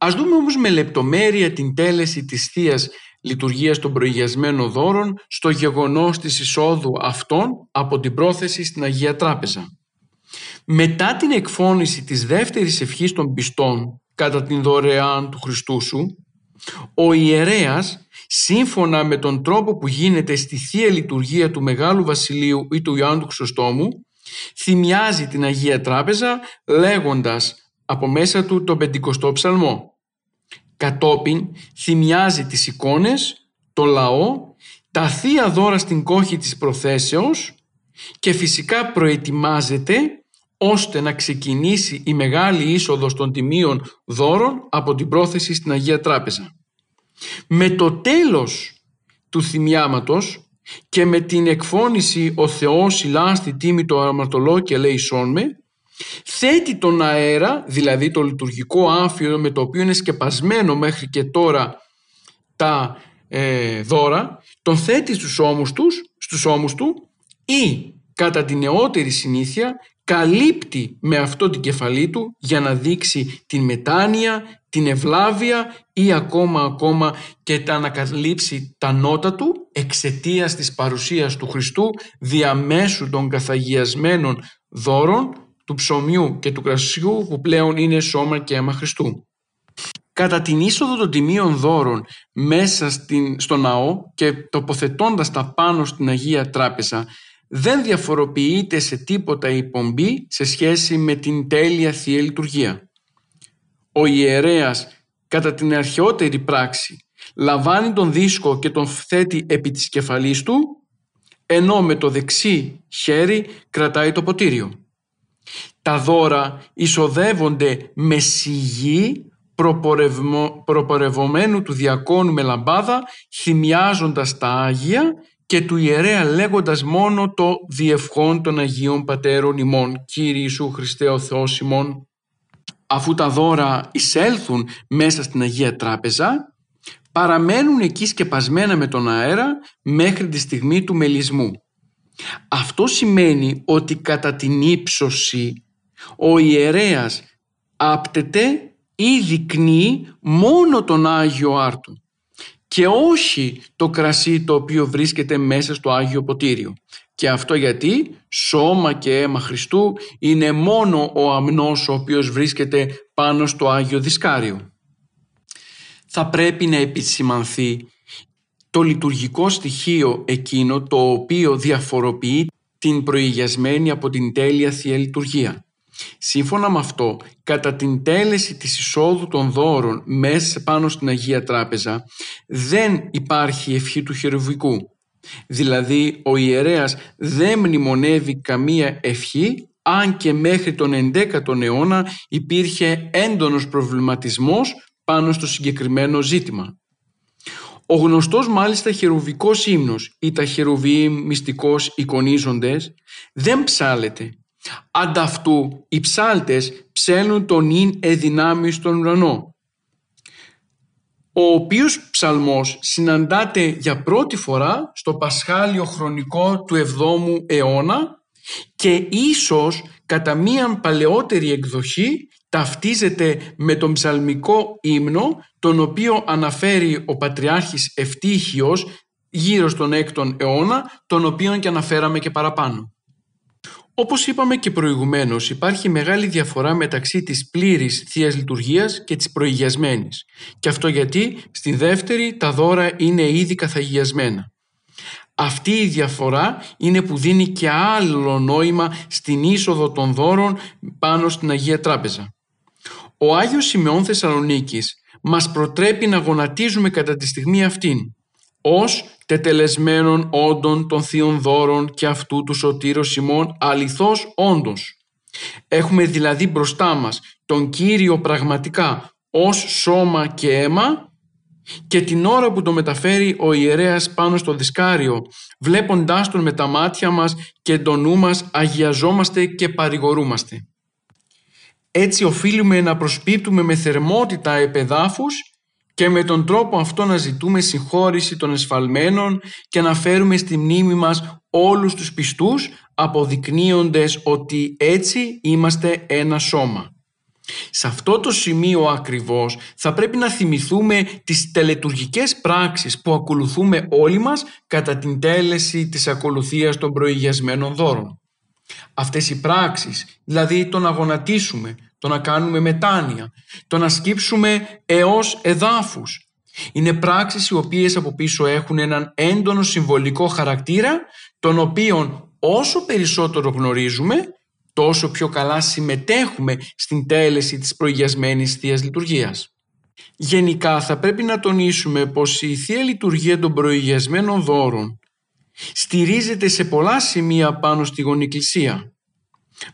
Speaker 2: Ας δούμε όμως με λεπτομέρεια την τέλεση της θείας λειτουργίας των προηγιασμένων δώρων στο γεγονός της εισόδου αυτών από την πρόθεση στην Αγία Τράπεζα. Μετά την εκφώνηση της δεύτερης ευχής των πιστών κατά την δωρεάν του Χριστού σου, ο ιερέας, σύμφωνα με τον τρόπο που γίνεται στη Θεία Λειτουργία του Μεγάλου Βασιλείου ή του Ιωάννου του Χρυσοστόμου, θυμιάζει την Αγία Τράπεζα λέγοντας από μέσα του τον Πεντηκοστό Ψαλμό. Κατόπιν θυμιάζει τις εικόνες, το λαό, τα θεία δώρα στην κόχη της προθέσεως και φυσικά προετοιμάζεται ώστε να ξεκινήσει η μεγάλη είσοδος των τιμίων δώρων από την πρόθεση στην Αγία Τράπεζα. Με το τέλος του θυμιάματος και με την εκφώνηση «Ο Θεός συλλάστη τίμη το αμαρτωλό και λέει σώνμε» θέτει τον αέρα, δηλαδή το λειτουργικό άμφιο με το οποίο είναι σκεπασμένο μέχρι και τώρα τα ε, δώρα, τον θέτει στους ώμους, τους, στους ώμους του ή κατά την νεότερη συνήθεια καλύπτει με αυτό την κεφαλή του για να δείξει την μετάνοια, την ευλάβεια ή ακόμα ακόμα και τα ανακαλύψει τα νότα του εξαιτίας της παρουσίας του Χριστού διαμέσου των καθαγιασμένων δώρων του ψωμιού και του κρασιού που πλέον είναι σώμα και αίμα Χριστού. Κατά την είσοδο των τιμίων δώρων μέσα στην, στο ναό και τοποθετώντας τα πάνω στην Αγία Τράπεζα δεν διαφοροποιείται σε τίποτα η πομπή σε σχέση με την τέλεια Θεία Λειτουργία. Ο ιερέας κατά την αρχαιότερη πράξη λαμβάνει τον δίσκο και τον θέτει επί της κεφαλής του ενώ με το δεξί χέρι κρατάει το ποτήριο. Τα δώρα εισοδεύονται με σιγή προπορευομένου του διακόνου με λαμπάδα θυμιάζοντας τα Άγια και του ιερέα λέγοντας μόνο το διευχόν των Αγίων Πατέρων ημών Κύριε Ιησού Χριστέ ο Θεός ημών αφού τα δώρα εισέλθουν μέσα στην Αγία Τράπεζα παραμένουν εκεί σκεπασμένα με τον αέρα μέχρι τη στιγμή του μελισμού. Αυτό σημαίνει ότι κατά την ύψωση ο ιερέας άπτεται ή δεικνύει μόνο τον Άγιο Άρτο και όχι το κρασί το οποίο βρίσκεται μέσα στο Άγιο Ποτήριο. Και αυτό γιατί σώμα και αίμα Χριστού είναι μόνο ο αμνός ο οποίος βρίσκεται πάνω στο Άγιο Δισκάριο. Θα πρέπει να επισημανθεί το λειτουργικό στοιχείο εκείνο το οποίο διαφοροποιεί την προηγιασμένη από την τέλεια Θεία Λειτουργία. Σύμφωνα με αυτό, κατά την τέλεση της εισόδου των δώρων μέσα πάνω στην Αγία Τράπεζα δεν υπάρχει ευχή του χερουβικού. Δηλαδή ο ιερέας δεν μνημονεύει καμία ευχή αν και μέχρι τον 11ο αιώνα υπήρχε έντονος προβληματισμός πάνω στο συγκεκριμένο ζήτημα. Ο γνωστός μάλιστα χερουβικός ύμνος ή τα χερουβοί μυστικός εικονίζοντες δεν ψάλεται Ανταυτού οι ψάλτες ψέλνουν τον ίν εδυνάμει στον ουρανό. ο οποίος ψαλμός συναντάται για πρώτη φορά στο Πασχάλιο χρονικό του 7ου αιώνα και ίσως κατά μίαν παλαιότερη εκδοχή ταυτίζεται με τον ψαλμικό ύμνο τον οποίο αναφέρει ο Πατριάρχης Ευτύχιος γύρω στον 6ο αιώνα τον οποίο και αναφέραμε και παραπάνω. Όπως είπαμε και προηγουμένως υπάρχει μεγάλη διαφορά μεταξύ της πλήρης θείας Λειτουργίας και της προηγιασμένης και αυτό γιατί στη δεύτερη τα δώρα είναι ήδη καθαγιασμένα. Αυτή η διαφορά είναι που δίνει και άλλο νόημα στην είσοδο των δώρων πάνω στην Αγία Τράπεζα. Ο Άγιος Σημεών Θεσσαλονίκης μας προτρέπει να γονατίζουμε κατά τη στιγμή αυτήν ως τετελεσμένων όντων των θείων δώρων και αυτού του σωτήρος ημών αληθώς όντως. Έχουμε δηλαδή μπροστά μας τον Κύριο πραγματικά ως σώμα και αίμα και την ώρα που το μεταφέρει ο ιερέας πάνω στο δισκάριο βλέποντάς τον με τα μάτια μας και τον νου μας αγιαζόμαστε και παρηγορούμαστε. Έτσι οφείλουμε να προσπίπτουμε με θερμότητα επεδάφους και με τον τρόπο αυτό να ζητούμε συγχώρηση των εσφαλμένων και να φέρουμε στη μνήμη μας όλους τους πιστούς αποδεικνύοντες ότι έτσι είμαστε ένα σώμα. Σε αυτό το σημείο ακριβώς θα πρέπει να θυμηθούμε τις τελετουργικές πράξεις που ακολουθούμε όλοι μας κατά την τέλεση της ακολουθίας των προηγιασμένων δώρων. Αυτές οι πράξεις, δηλαδή το να γονατίσουμε, το να κάνουμε μετάνοια, το να σκύψουμε έως εδάφους. Είναι πράξεις οι οποίες από πίσω έχουν έναν έντονο συμβολικό χαρακτήρα, τον οποίον όσο περισσότερο γνωρίζουμε, τόσο πιο καλά συμμετέχουμε στην τέλεση της προηγιασμένης Θείας Λειτουργίας. Γενικά θα πρέπει να τονίσουμε πως η Θεία Λειτουργία των προηγιασμένων δώρων στηρίζεται σε πολλά σημεία πάνω στη Γονικλησία.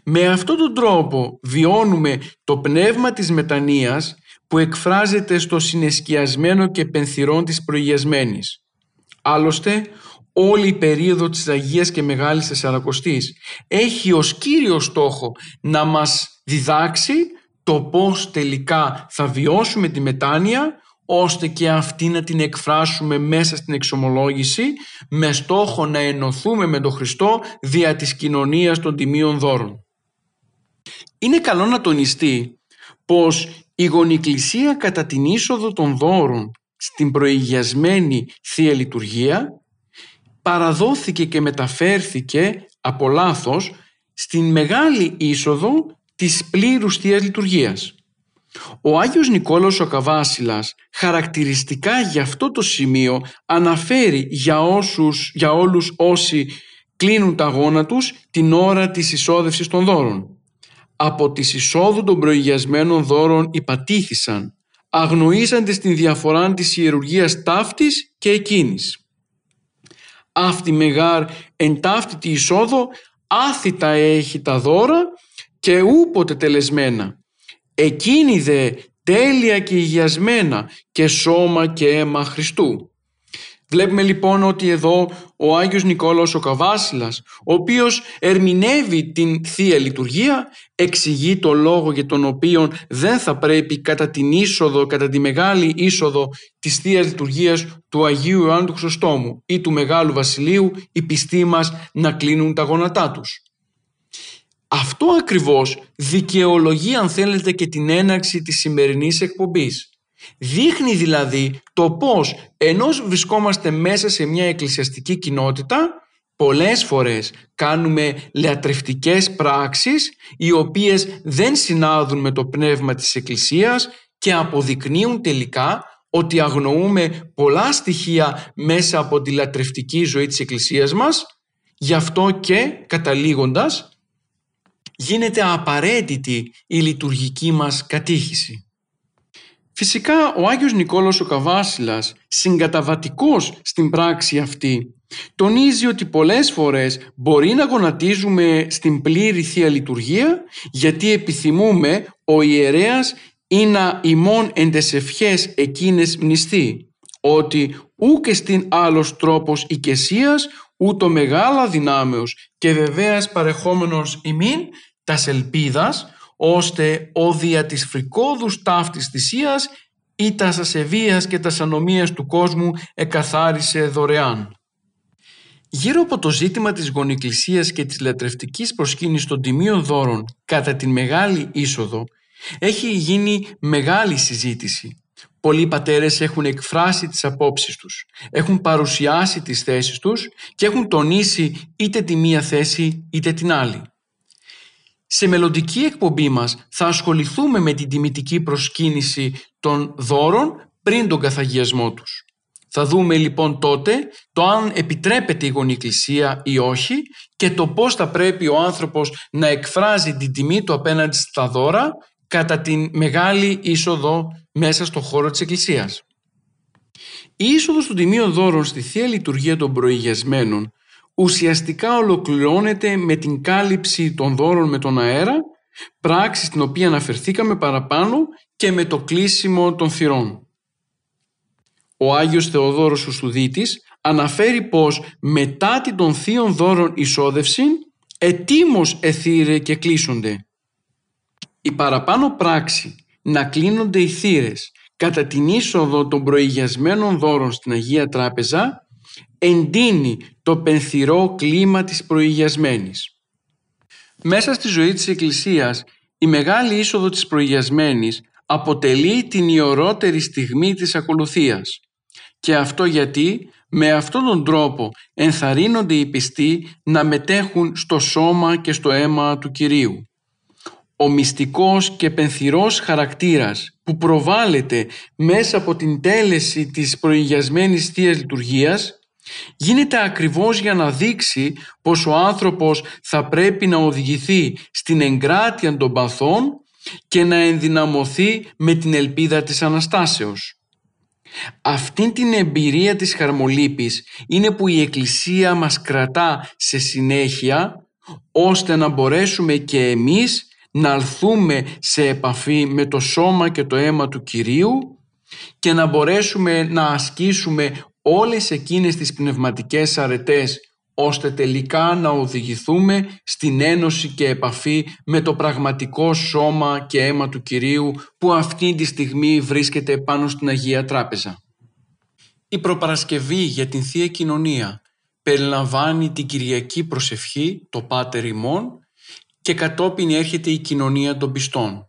Speaker 2: Με αυτόν τον τρόπο βιώνουμε το πνεύμα της μετανοίας που εκφράζεται στο συνεσκιασμένο και πενθυρόν της προηγιασμένης. Άλλωστε, όλη η περίοδο της Αγίας και Μεγάλης Τεσσαρακοστής έχει ως κύριο στόχο να μας διδάξει το πώς τελικά θα βιώσουμε τη μετάνοια ώστε και αυτή να την εκφράσουμε μέσα στην εξομολόγηση με στόχο να ενωθούμε με τον Χριστό δια της κοινωνίας των τιμίων δώρων. Είναι καλό να τονιστεί πως η γονικλησία κατά την είσοδο των δώρων στην προηγιασμένη Θεία Λειτουργία παραδόθηκε και μεταφέρθηκε από λάθος στην μεγάλη είσοδο της πλήρους Θείας Λειτουργίας. Ο Άγιος Νικόλαος ο Καβάσιλας χαρακτηριστικά για αυτό το σημείο αναφέρει για, όσους, για όλους όσοι κλείνουν τα γόνα τους την ώρα της εισόδευσης των δώρων. Από τις εισόδου των προηγιασμένων δώρων υπατήθησαν, αγνοήσαντες την διαφορά της ιερουργίας ταύτης και εκείνης αυτή μεγάρ εν ταύτητη εισόδο άθητα έχει τα δώρα και ούποτε τελεσμένα. Εκείνη δε τέλεια και υγιασμένα και σώμα και αίμα Χριστού. Βλέπουμε λοιπόν ότι εδώ ο Άγιος Νικόλαος ο Καβάσιλας, ο οποίος ερμηνεύει την Θεία Λειτουργία, εξηγεί το λόγο για τον οποίο δεν θα πρέπει κατά την είσοδο, κατά τη μεγάλη είσοδο της Θείας Λειτουργίας του Αγίου Ιωάννου του Χρυσοστόμου ή του Μεγάλου Βασιλείου οι πιστοί μας να κλείνουν τα γόνατά τους. Αυτό ακριβώς δικαιολογεί αν θέλετε και την έναρξη της σημερινής εκπομπής. Δείχνει δηλαδή το πώς ενώ βρισκόμαστε μέσα σε μια εκκλησιαστική κοινότητα πολλές φορές κάνουμε λεατρευτικές πράξεις οι οποίες δεν συνάδουν με το πνεύμα της Εκκλησίας και αποδεικνύουν τελικά ότι αγνοούμε πολλά στοιχεία μέσα από τη λατρευτική ζωή της Εκκλησίας μας γι' αυτό και καταλήγοντας γίνεται απαραίτητη η λειτουργική μας κατήχηση. Φυσικά ο Άγιος Νικόλαος ο Καβάσιλας, συγκαταβατικός στην πράξη αυτή, τονίζει ότι πολλές φορές μπορεί να γονατίζουμε στην πλήρη Θεία Λειτουργία γιατί επιθυμούμε ο ιερέας ή να ημών εν τες ευχές εκείνες μνηστεί ότι ούκε στην άλλος τρόπος οικεσίας ούτω μεγάλα δυνάμεως και βεβαίας παρεχόμενος ημίν τας ελπίδας ώστε ο δια της φρικόδους ταύτης θυσίας ή τας ασεβίας και τας ανομίας του κόσμου εκαθάρισε δωρεάν. Γύρω από το ζήτημα της γονικλησίας και της λατρευτικής προσκύνησης των τιμίων δώρων κατά την Μεγάλη Είσοδο έχει γίνει μεγάλη συζήτηση. Πολλοί πατέρες έχουν εκφράσει τις απόψεις τους, έχουν παρουσιάσει τις θέσεις τους και έχουν τονίσει είτε τη μία θέση είτε την άλλη. Σε μελλοντική εκπομπή μας θα ασχοληθούμε με την τιμητική προσκύνηση των δώρων πριν τον καθαγιασμό τους. Θα δούμε λοιπόν τότε το αν επιτρέπεται η γονικλησία ή όχι και το πώς θα πρέπει ο άνθρωπος να εκφράζει την τιμή του απέναντι στα δώρα κατά την μεγάλη είσοδο μέσα στο χώρο της Εκκλησίας. Η είσοδος των τιμίων δώρων στη Θεία Λειτουργία των Προηγιασμένων ουσιαστικά ολοκληρώνεται με την κάλυψη των δώρων με τον αέρα, πράξη στην οποία αναφερθήκαμε παραπάνω και με το κλείσιμο των θυρών. Ο Άγιος Θεοδόρος ο Σουδίτης αναφέρει πως μετά την των θείων δώρων εισόδευση ετήμως εθύρε και κλείσονται. Η παραπάνω πράξη να κλείνονται οι θύρες κατά την είσοδο των προηγιασμένων δώρων στην Αγία Τράπεζα εντείνει το πενθυρό κλίμα της προηγιασμένης. Μέσα στη ζωή της Εκκλησίας η μεγάλη είσοδο της προηγιασμένης αποτελεί την ιερότερη στιγμή της ακολουθίας. Και αυτό γιατί με αυτόν τον τρόπο ενθαρρύνονται οι πιστοί να μετέχουν στο σώμα και στο αίμα του Κυρίου. Ο μυστικός και πενθυρός χαρακτήρας που προβάλλεται μέσα από την τέλεση της προηγιασμένης Θείας Λειτουργίας γίνεται ακριβώς για να δείξει πως ο άνθρωπος θα πρέπει να οδηγηθεί στην εγκράτεια των παθών και να ενδυναμωθεί με την ελπίδα της Αναστάσεως. Αυτή την εμπειρία της χαρμολύπης είναι που η Εκκλησία μας κρατά σε συνέχεια ώστε να μπορέσουμε και εμείς να αλθούμε σε επαφή με το σώμα και το αίμα του Κυρίου και να μπορέσουμε να ασκήσουμε όλες εκείνες τις πνευματικές αρετές ώστε τελικά να οδηγηθούμε στην ένωση και επαφή με το πραγματικό σώμα και αίμα του Κυρίου που αυτή τη στιγμή βρίσκεται πάνω στην Αγία Τράπεζα. Η προπαρασκευή για την Θεία Κοινωνία περιλαμβάνει την Κυριακή Προσευχή, το Πάτερ ημών και κατόπιν έρχεται η κοινωνία των πιστών.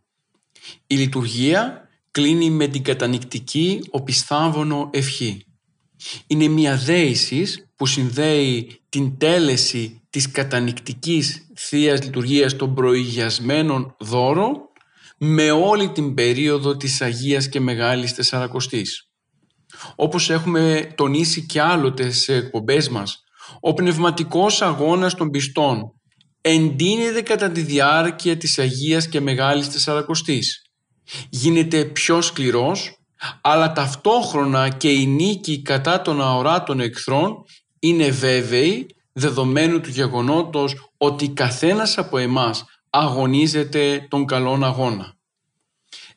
Speaker 2: Η λειτουργία κλείνει με την κατανικτική οπισθάβωνο ευχή. Είναι μια δέησης που συνδέει την τέλεση της κατανικτικής Θείας Λειτουργίας των προηγιασμένων δώρων με όλη την περίοδο της Αγίας και Μεγάλης Τεσσαρακοστής. Όπως έχουμε τονίσει και άλλοτε σε εκπομπές μας, ο πνευματικός αγώνας των πιστών εντείνεται κατά τη διάρκεια της Αγίας και Μεγάλης Τεσσαρακοστής. Γίνεται πιο σκληρός αλλά ταυτόχρονα και η νίκη κατά των αοράτων εχθρών είναι βέβαιη δεδομένου του γεγονότος ότι καθένας από εμάς αγωνίζεται τον καλόν αγώνα.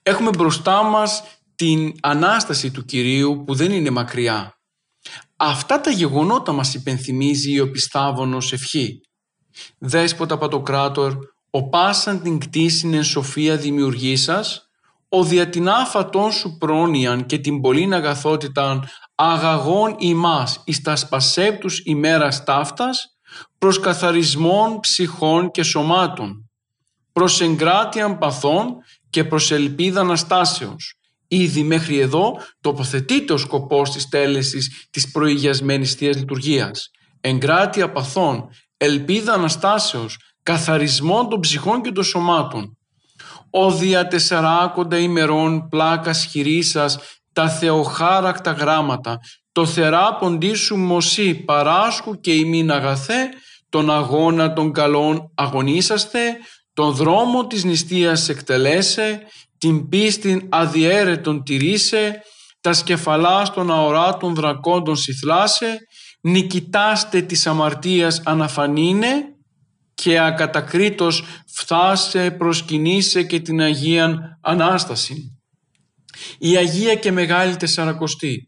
Speaker 2: Έχουμε μπροστά μας την Ανάσταση του Κυρίου που δεν είναι μακριά. Αυτά τα γεγονότα μας υπενθυμίζει ο πιστάβωνος ευχή. Δέσποτα Πατοκράτορ, ο πάσαν την κτήσιν εν σοφία δημιουργήσας, ο δια την άφατόν σου πρόνοιαν και την πολλήν αγαθότηταν αγαγών ημάς εις τα σπασέπτους ημέρας ταύτας προς καθαρισμόν ψυχών και σωμάτων, προς εγκράτειαν παθών και προς ελπίδα αναστάσεως. Ήδη μέχρι εδώ τοποθετείται ο σκοπός της τέλεσης της προηγιασμένης Θείας Λειτουργίας. Εγκράτεια παθών, ελπίδα αναστάσεως, καθαρισμόν των ψυχών και των σωμάτων ο δια τεσσαράκοντα ημερών πλάκας χειρίσας τα θεοχάρακτα γράμματα, το θεράποντί σου μωσί παράσχου και ημίν αγαθέ, τον αγώνα των καλών αγωνίσαστε, τον δρόμο της νηστείας εκτελέσε, την πίστην αδιέρετον τηρήσε, τα σκεφαλάς των αοράτων δρακόντων συθλάσε, νικητάστε της αμαρτίας αναφανίνε, και ακατακρίτως φθάσε προσκυνήσε και την Αγίαν Ανάσταση. Η Αγία και Μεγάλη Τεσσαρακοστή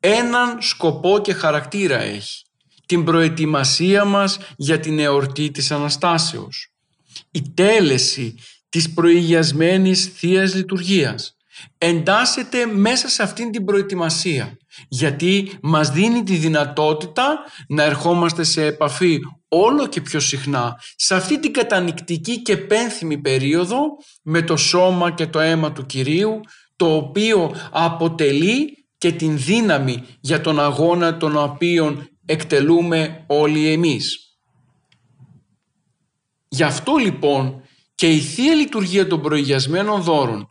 Speaker 2: έναν σκοπό και χαρακτήρα έχει. Την προετοιμασία μας για την εορτή της Αναστάσεως. Η τέλεση της προηγιασμένης Θείας Λειτουργίας εντάσσεται μέσα σε αυτήν την προετοιμασία γιατί μας δίνει τη δυνατότητα να ερχόμαστε σε επαφή όλο και πιο συχνά σε αυτή την κατανικτική και πένθυμη περίοδο με το σώμα και το αίμα του Κυρίου το οποίο αποτελεί και την δύναμη για τον αγώνα τον οποίο εκτελούμε όλοι εμείς. Γι' αυτό λοιπόν και η Θεία Λειτουργία των προηγιασμένων δώρων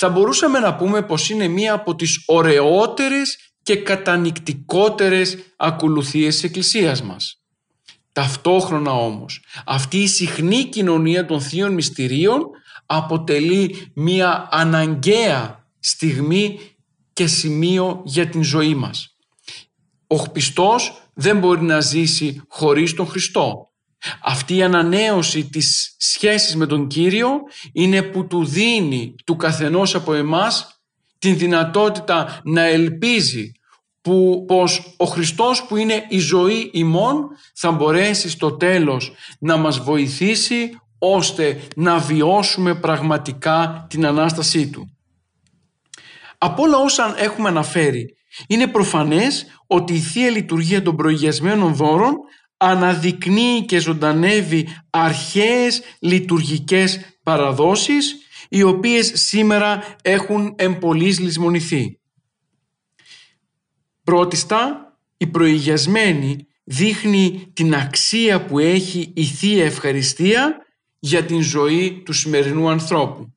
Speaker 2: θα μπορούσαμε να πούμε πως είναι μία από τις ωραιότερες και κατανικτικότερες ακολουθίες της Εκκλησίας μας. Ταυτόχρονα όμως αυτή η συχνή κοινωνία των Θείων Μυστηρίων αποτελεί μία αναγκαία στιγμή και σημείο για την ζωή μας. Ο πιστός δεν μπορεί να ζήσει χωρίς τον Χριστό. Αυτή η ανανέωση της σχέσης με τον Κύριο είναι που του δίνει του καθενός από εμάς την δυνατότητα να ελπίζει που, πως ο Χριστός που είναι η ζωή ημών θα μπορέσει στο τέλος να μας βοηθήσει ώστε να βιώσουμε πραγματικά την Ανάστασή Του. Από όλα όσα έχουμε αναφέρει είναι προφανές ότι η Θεία Λειτουργία των προηγιασμένων δώρων αναδεικνύει και ζωντανεύει αρχαίες λειτουργικές παραδόσεις οι οποίες σήμερα έχουν εμπολής λησμονηθεί. Πρώτιστα, η προηγιασμένη δείχνει την αξία που έχει η Θεία Ευχαριστία για την ζωή του σημερινού ανθρώπου.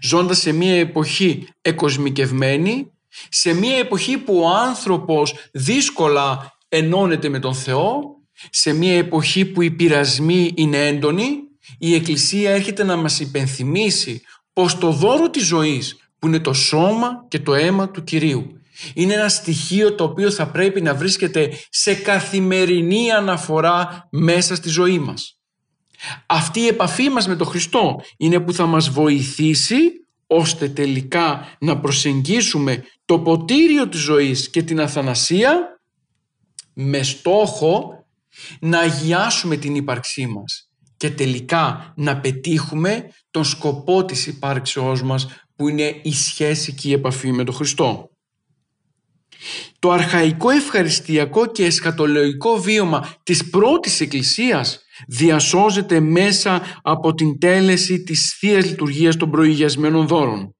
Speaker 2: Ζώντας σε μια εποχή εκοσμικευμένη, σε μια εποχή που ο άνθρωπος δύσκολα ενώνεται με τον Θεό, σε μια εποχή που οι πειρασμοί είναι έντονοι, η Εκκλησία έρχεται να μας υπενθυμίσει πως το δώρο της ζωής που είναι το σώμα και το αίμα του Κυρίου είναι ένα στοιχείο το οποίο θα πρέπει να βρίσκεται σε καθημερινή αναφορά μέσα στη ζωή μας. Αυτή η επαφή μας με τον Χριστό είναι που θα μας βοηθήσει ώστε τελικά να προσεγγίσουμε το ποτήριο της ζωής και την αθανασία με στόχο να αγιάσουμε την ύπαρξή μας και τελικά να πετύχουμε τον σκοπό της υπάρξεώς μας που είναι η σχέση και η επαφή με τον Χριστό. Το αρχαϊκό ευχαριστιακό και εσχατολογικό βίωμα της πρώτης Εκκλησίας διασώζεται μέσα από την τέλεση της θείας Λειτουργίας των προηγιασμένων δώρων.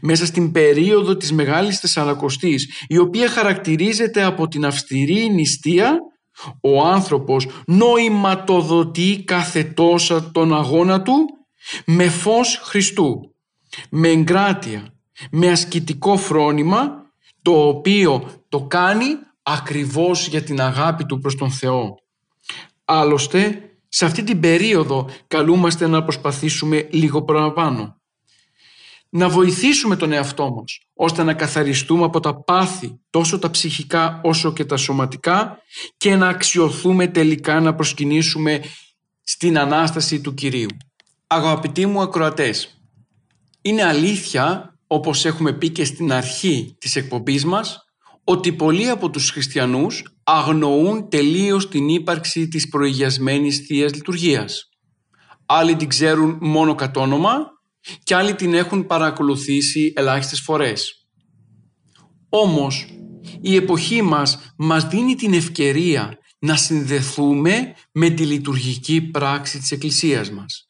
Speaker 2: Μέσα στην περίοδο της Μεγάλης Τεσσαρακοστής, η οποία χαρακτηρίζεται από την αυστηρή νηστεία ο άνθρωπος νοηματοδοτεί κάθε τόσα τον αγώνα του με φως Χριστού, με εγκράτεια, με ασκητικό φρόνημα το οποίο το κάνει ακριβώς για την αγάπη του προς τον Θεό. Άλλωστε, σε αυτή την περίοδο καλούμαστε να προσπαθήσουμε λίγο παραπάνω να βοηθήσουμε τον εαυτό μας ώστε να καθαριστούμε από τα πάθη τόσο τα ψυχικά όσο και τα σωματικά και να αξιοθούμε τελικά να προσκυνήσουμε στην Ανάσταση του Κυρίου. Αγαπητοί μου ακροατές, είναι αλήθεια όπως έχουμε πει και στην αρχή της εκπομπής μας ότι πολλοί από τους χριστιανούς αγνοούν τελείως την ύπαρξη της προηγιασμένης Θείας Λειτουργίας. Άλλοι την ξέρουν μόνο κατ' όνομα και άλλοι την έχουν παρακολουθήσει ελάχιστες φορές. Όμως, η εποχή μας μας δίνει την ευκαιρία να συνδεθούμε με τη λειτουργική πράξη της Εκκλησίας μας.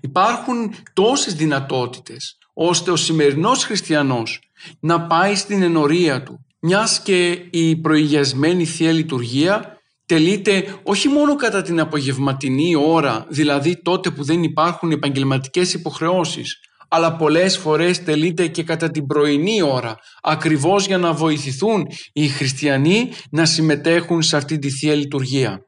Speaker 2: Υπάρχουν τόσες δυνατότητες ώστε ο σημερινός χριστιανός να πάει στην ενορία του μιας και η προηγιασμένη Θεία Λειτουργία τελείται όχι μόνο κατά την απογευματινή ώρα, δηλαδή τότε που δεν υπάρχουν επαγγελματικές υποχρεώσεις, αλλά πολλές φορές τελείται και κατά την πρωινή ώρα, ακριβώς για να βοηθηθούν οι χριστιανοί να συμμετέχουν σε αυτή τη Θεία Λειτουργία.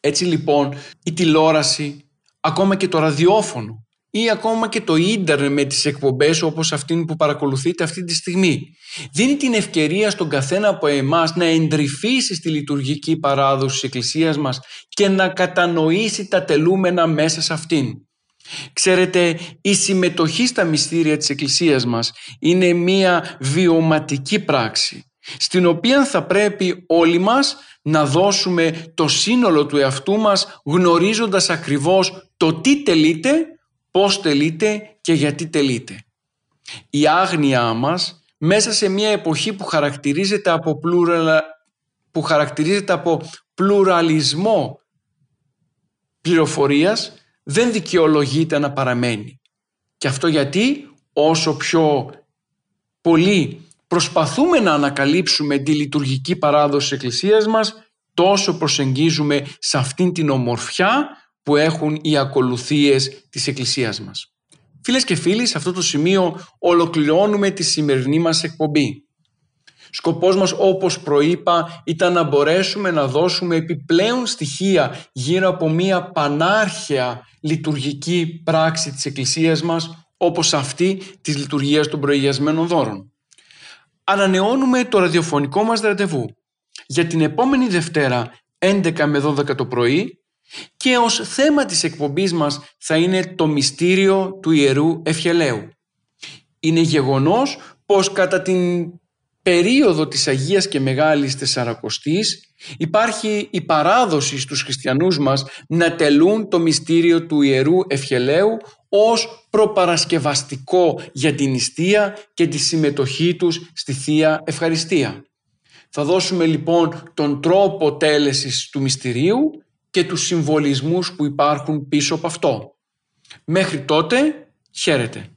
Speaker 2: Έτσι λοιπόν η τηλεόραση, ακόμα και το ραδιόφωνο, ή ακόμα και το ίντερνετ με τις εκπομπές όπως αυτήν που παρακολουθείτε αυτή τη στιγμή. Δίνει την ευκαιρία στον καθένα από εμάς να εντρυφήσει στη λειτουργική παράδοση της Εκκλησίας μας και να κατανοήσει τα τελούμενα μέσα σε αυτήν. Ξέρετε, η συμμετοχή στα μυστήρια της Εκκλησίας μας είναι μία βιωματική πράξη στην οποία θα πρέπει όλοι μας να δώσουμε το σύνολο του εαυτού μας γνωρίζοντας ακριβώς το τι τελείται πώς τελείτε και γιατί τελείτε. Η άγνοιά μας μέσα σε μια εποχή που χαρακτηρίζεται από, που χαρακτηρίζεται από πλουραλισμό πληροφορίας δεν δικαιολογείται να παραμένει. Και αυτό γιατί όσο πιο πολύ προσπαθούμε να ανακαλύψουμε τη λειτουργική παράδοση της Εκκλησίας μας, τόσο προσεγγίζουμε σε αυτήν την ομορφιά που έχουν οι ακολουθίες της Εκκλησίας μας. Φίλες και φίλοι, σε αυτό το σημείο ολοκληρώνουμε τη σημερινή μας εκπομπή. Σκοπός μας όπως προείπα ήταν να μπορέσουμε να δώσουμε επιπλέον στοιχεία γύρω από μια πανάρχαια λειτουργική πράξη της Εκκλησίας μας όπως αυτή της λειτουργίας των προηγιασμένων δώρων. Ανανεώνουμε το ραδιοφωνικό μας ραντεβού για την επόμενη Δευτέρα 11 με 12 το πρωί και ως θέμα της εκπομπής μας θα είναι το μυστήριο του Ιερού Ευχελαίου. Είναι γεγονός πως κατά την περίοδο της Αγίας και Μεγάλης Τεσσαρακοστής υπάρχει η παράδοση στους χριστιανούς μας να τελούν το μυστήριο του Ιερού Ευχελαίου ως προπαρασκευαστικό για την νηστεία και τη συμμετοχή τους στη Θεία Ευχαριστία. Θα δώσουμε λοιπόν τον τρόπο τέλεσης του μυστηρίου και τους συμβολισμούς που υπάρχουν πίσω από αυτό. Μέχρι τότε, χαίρετε.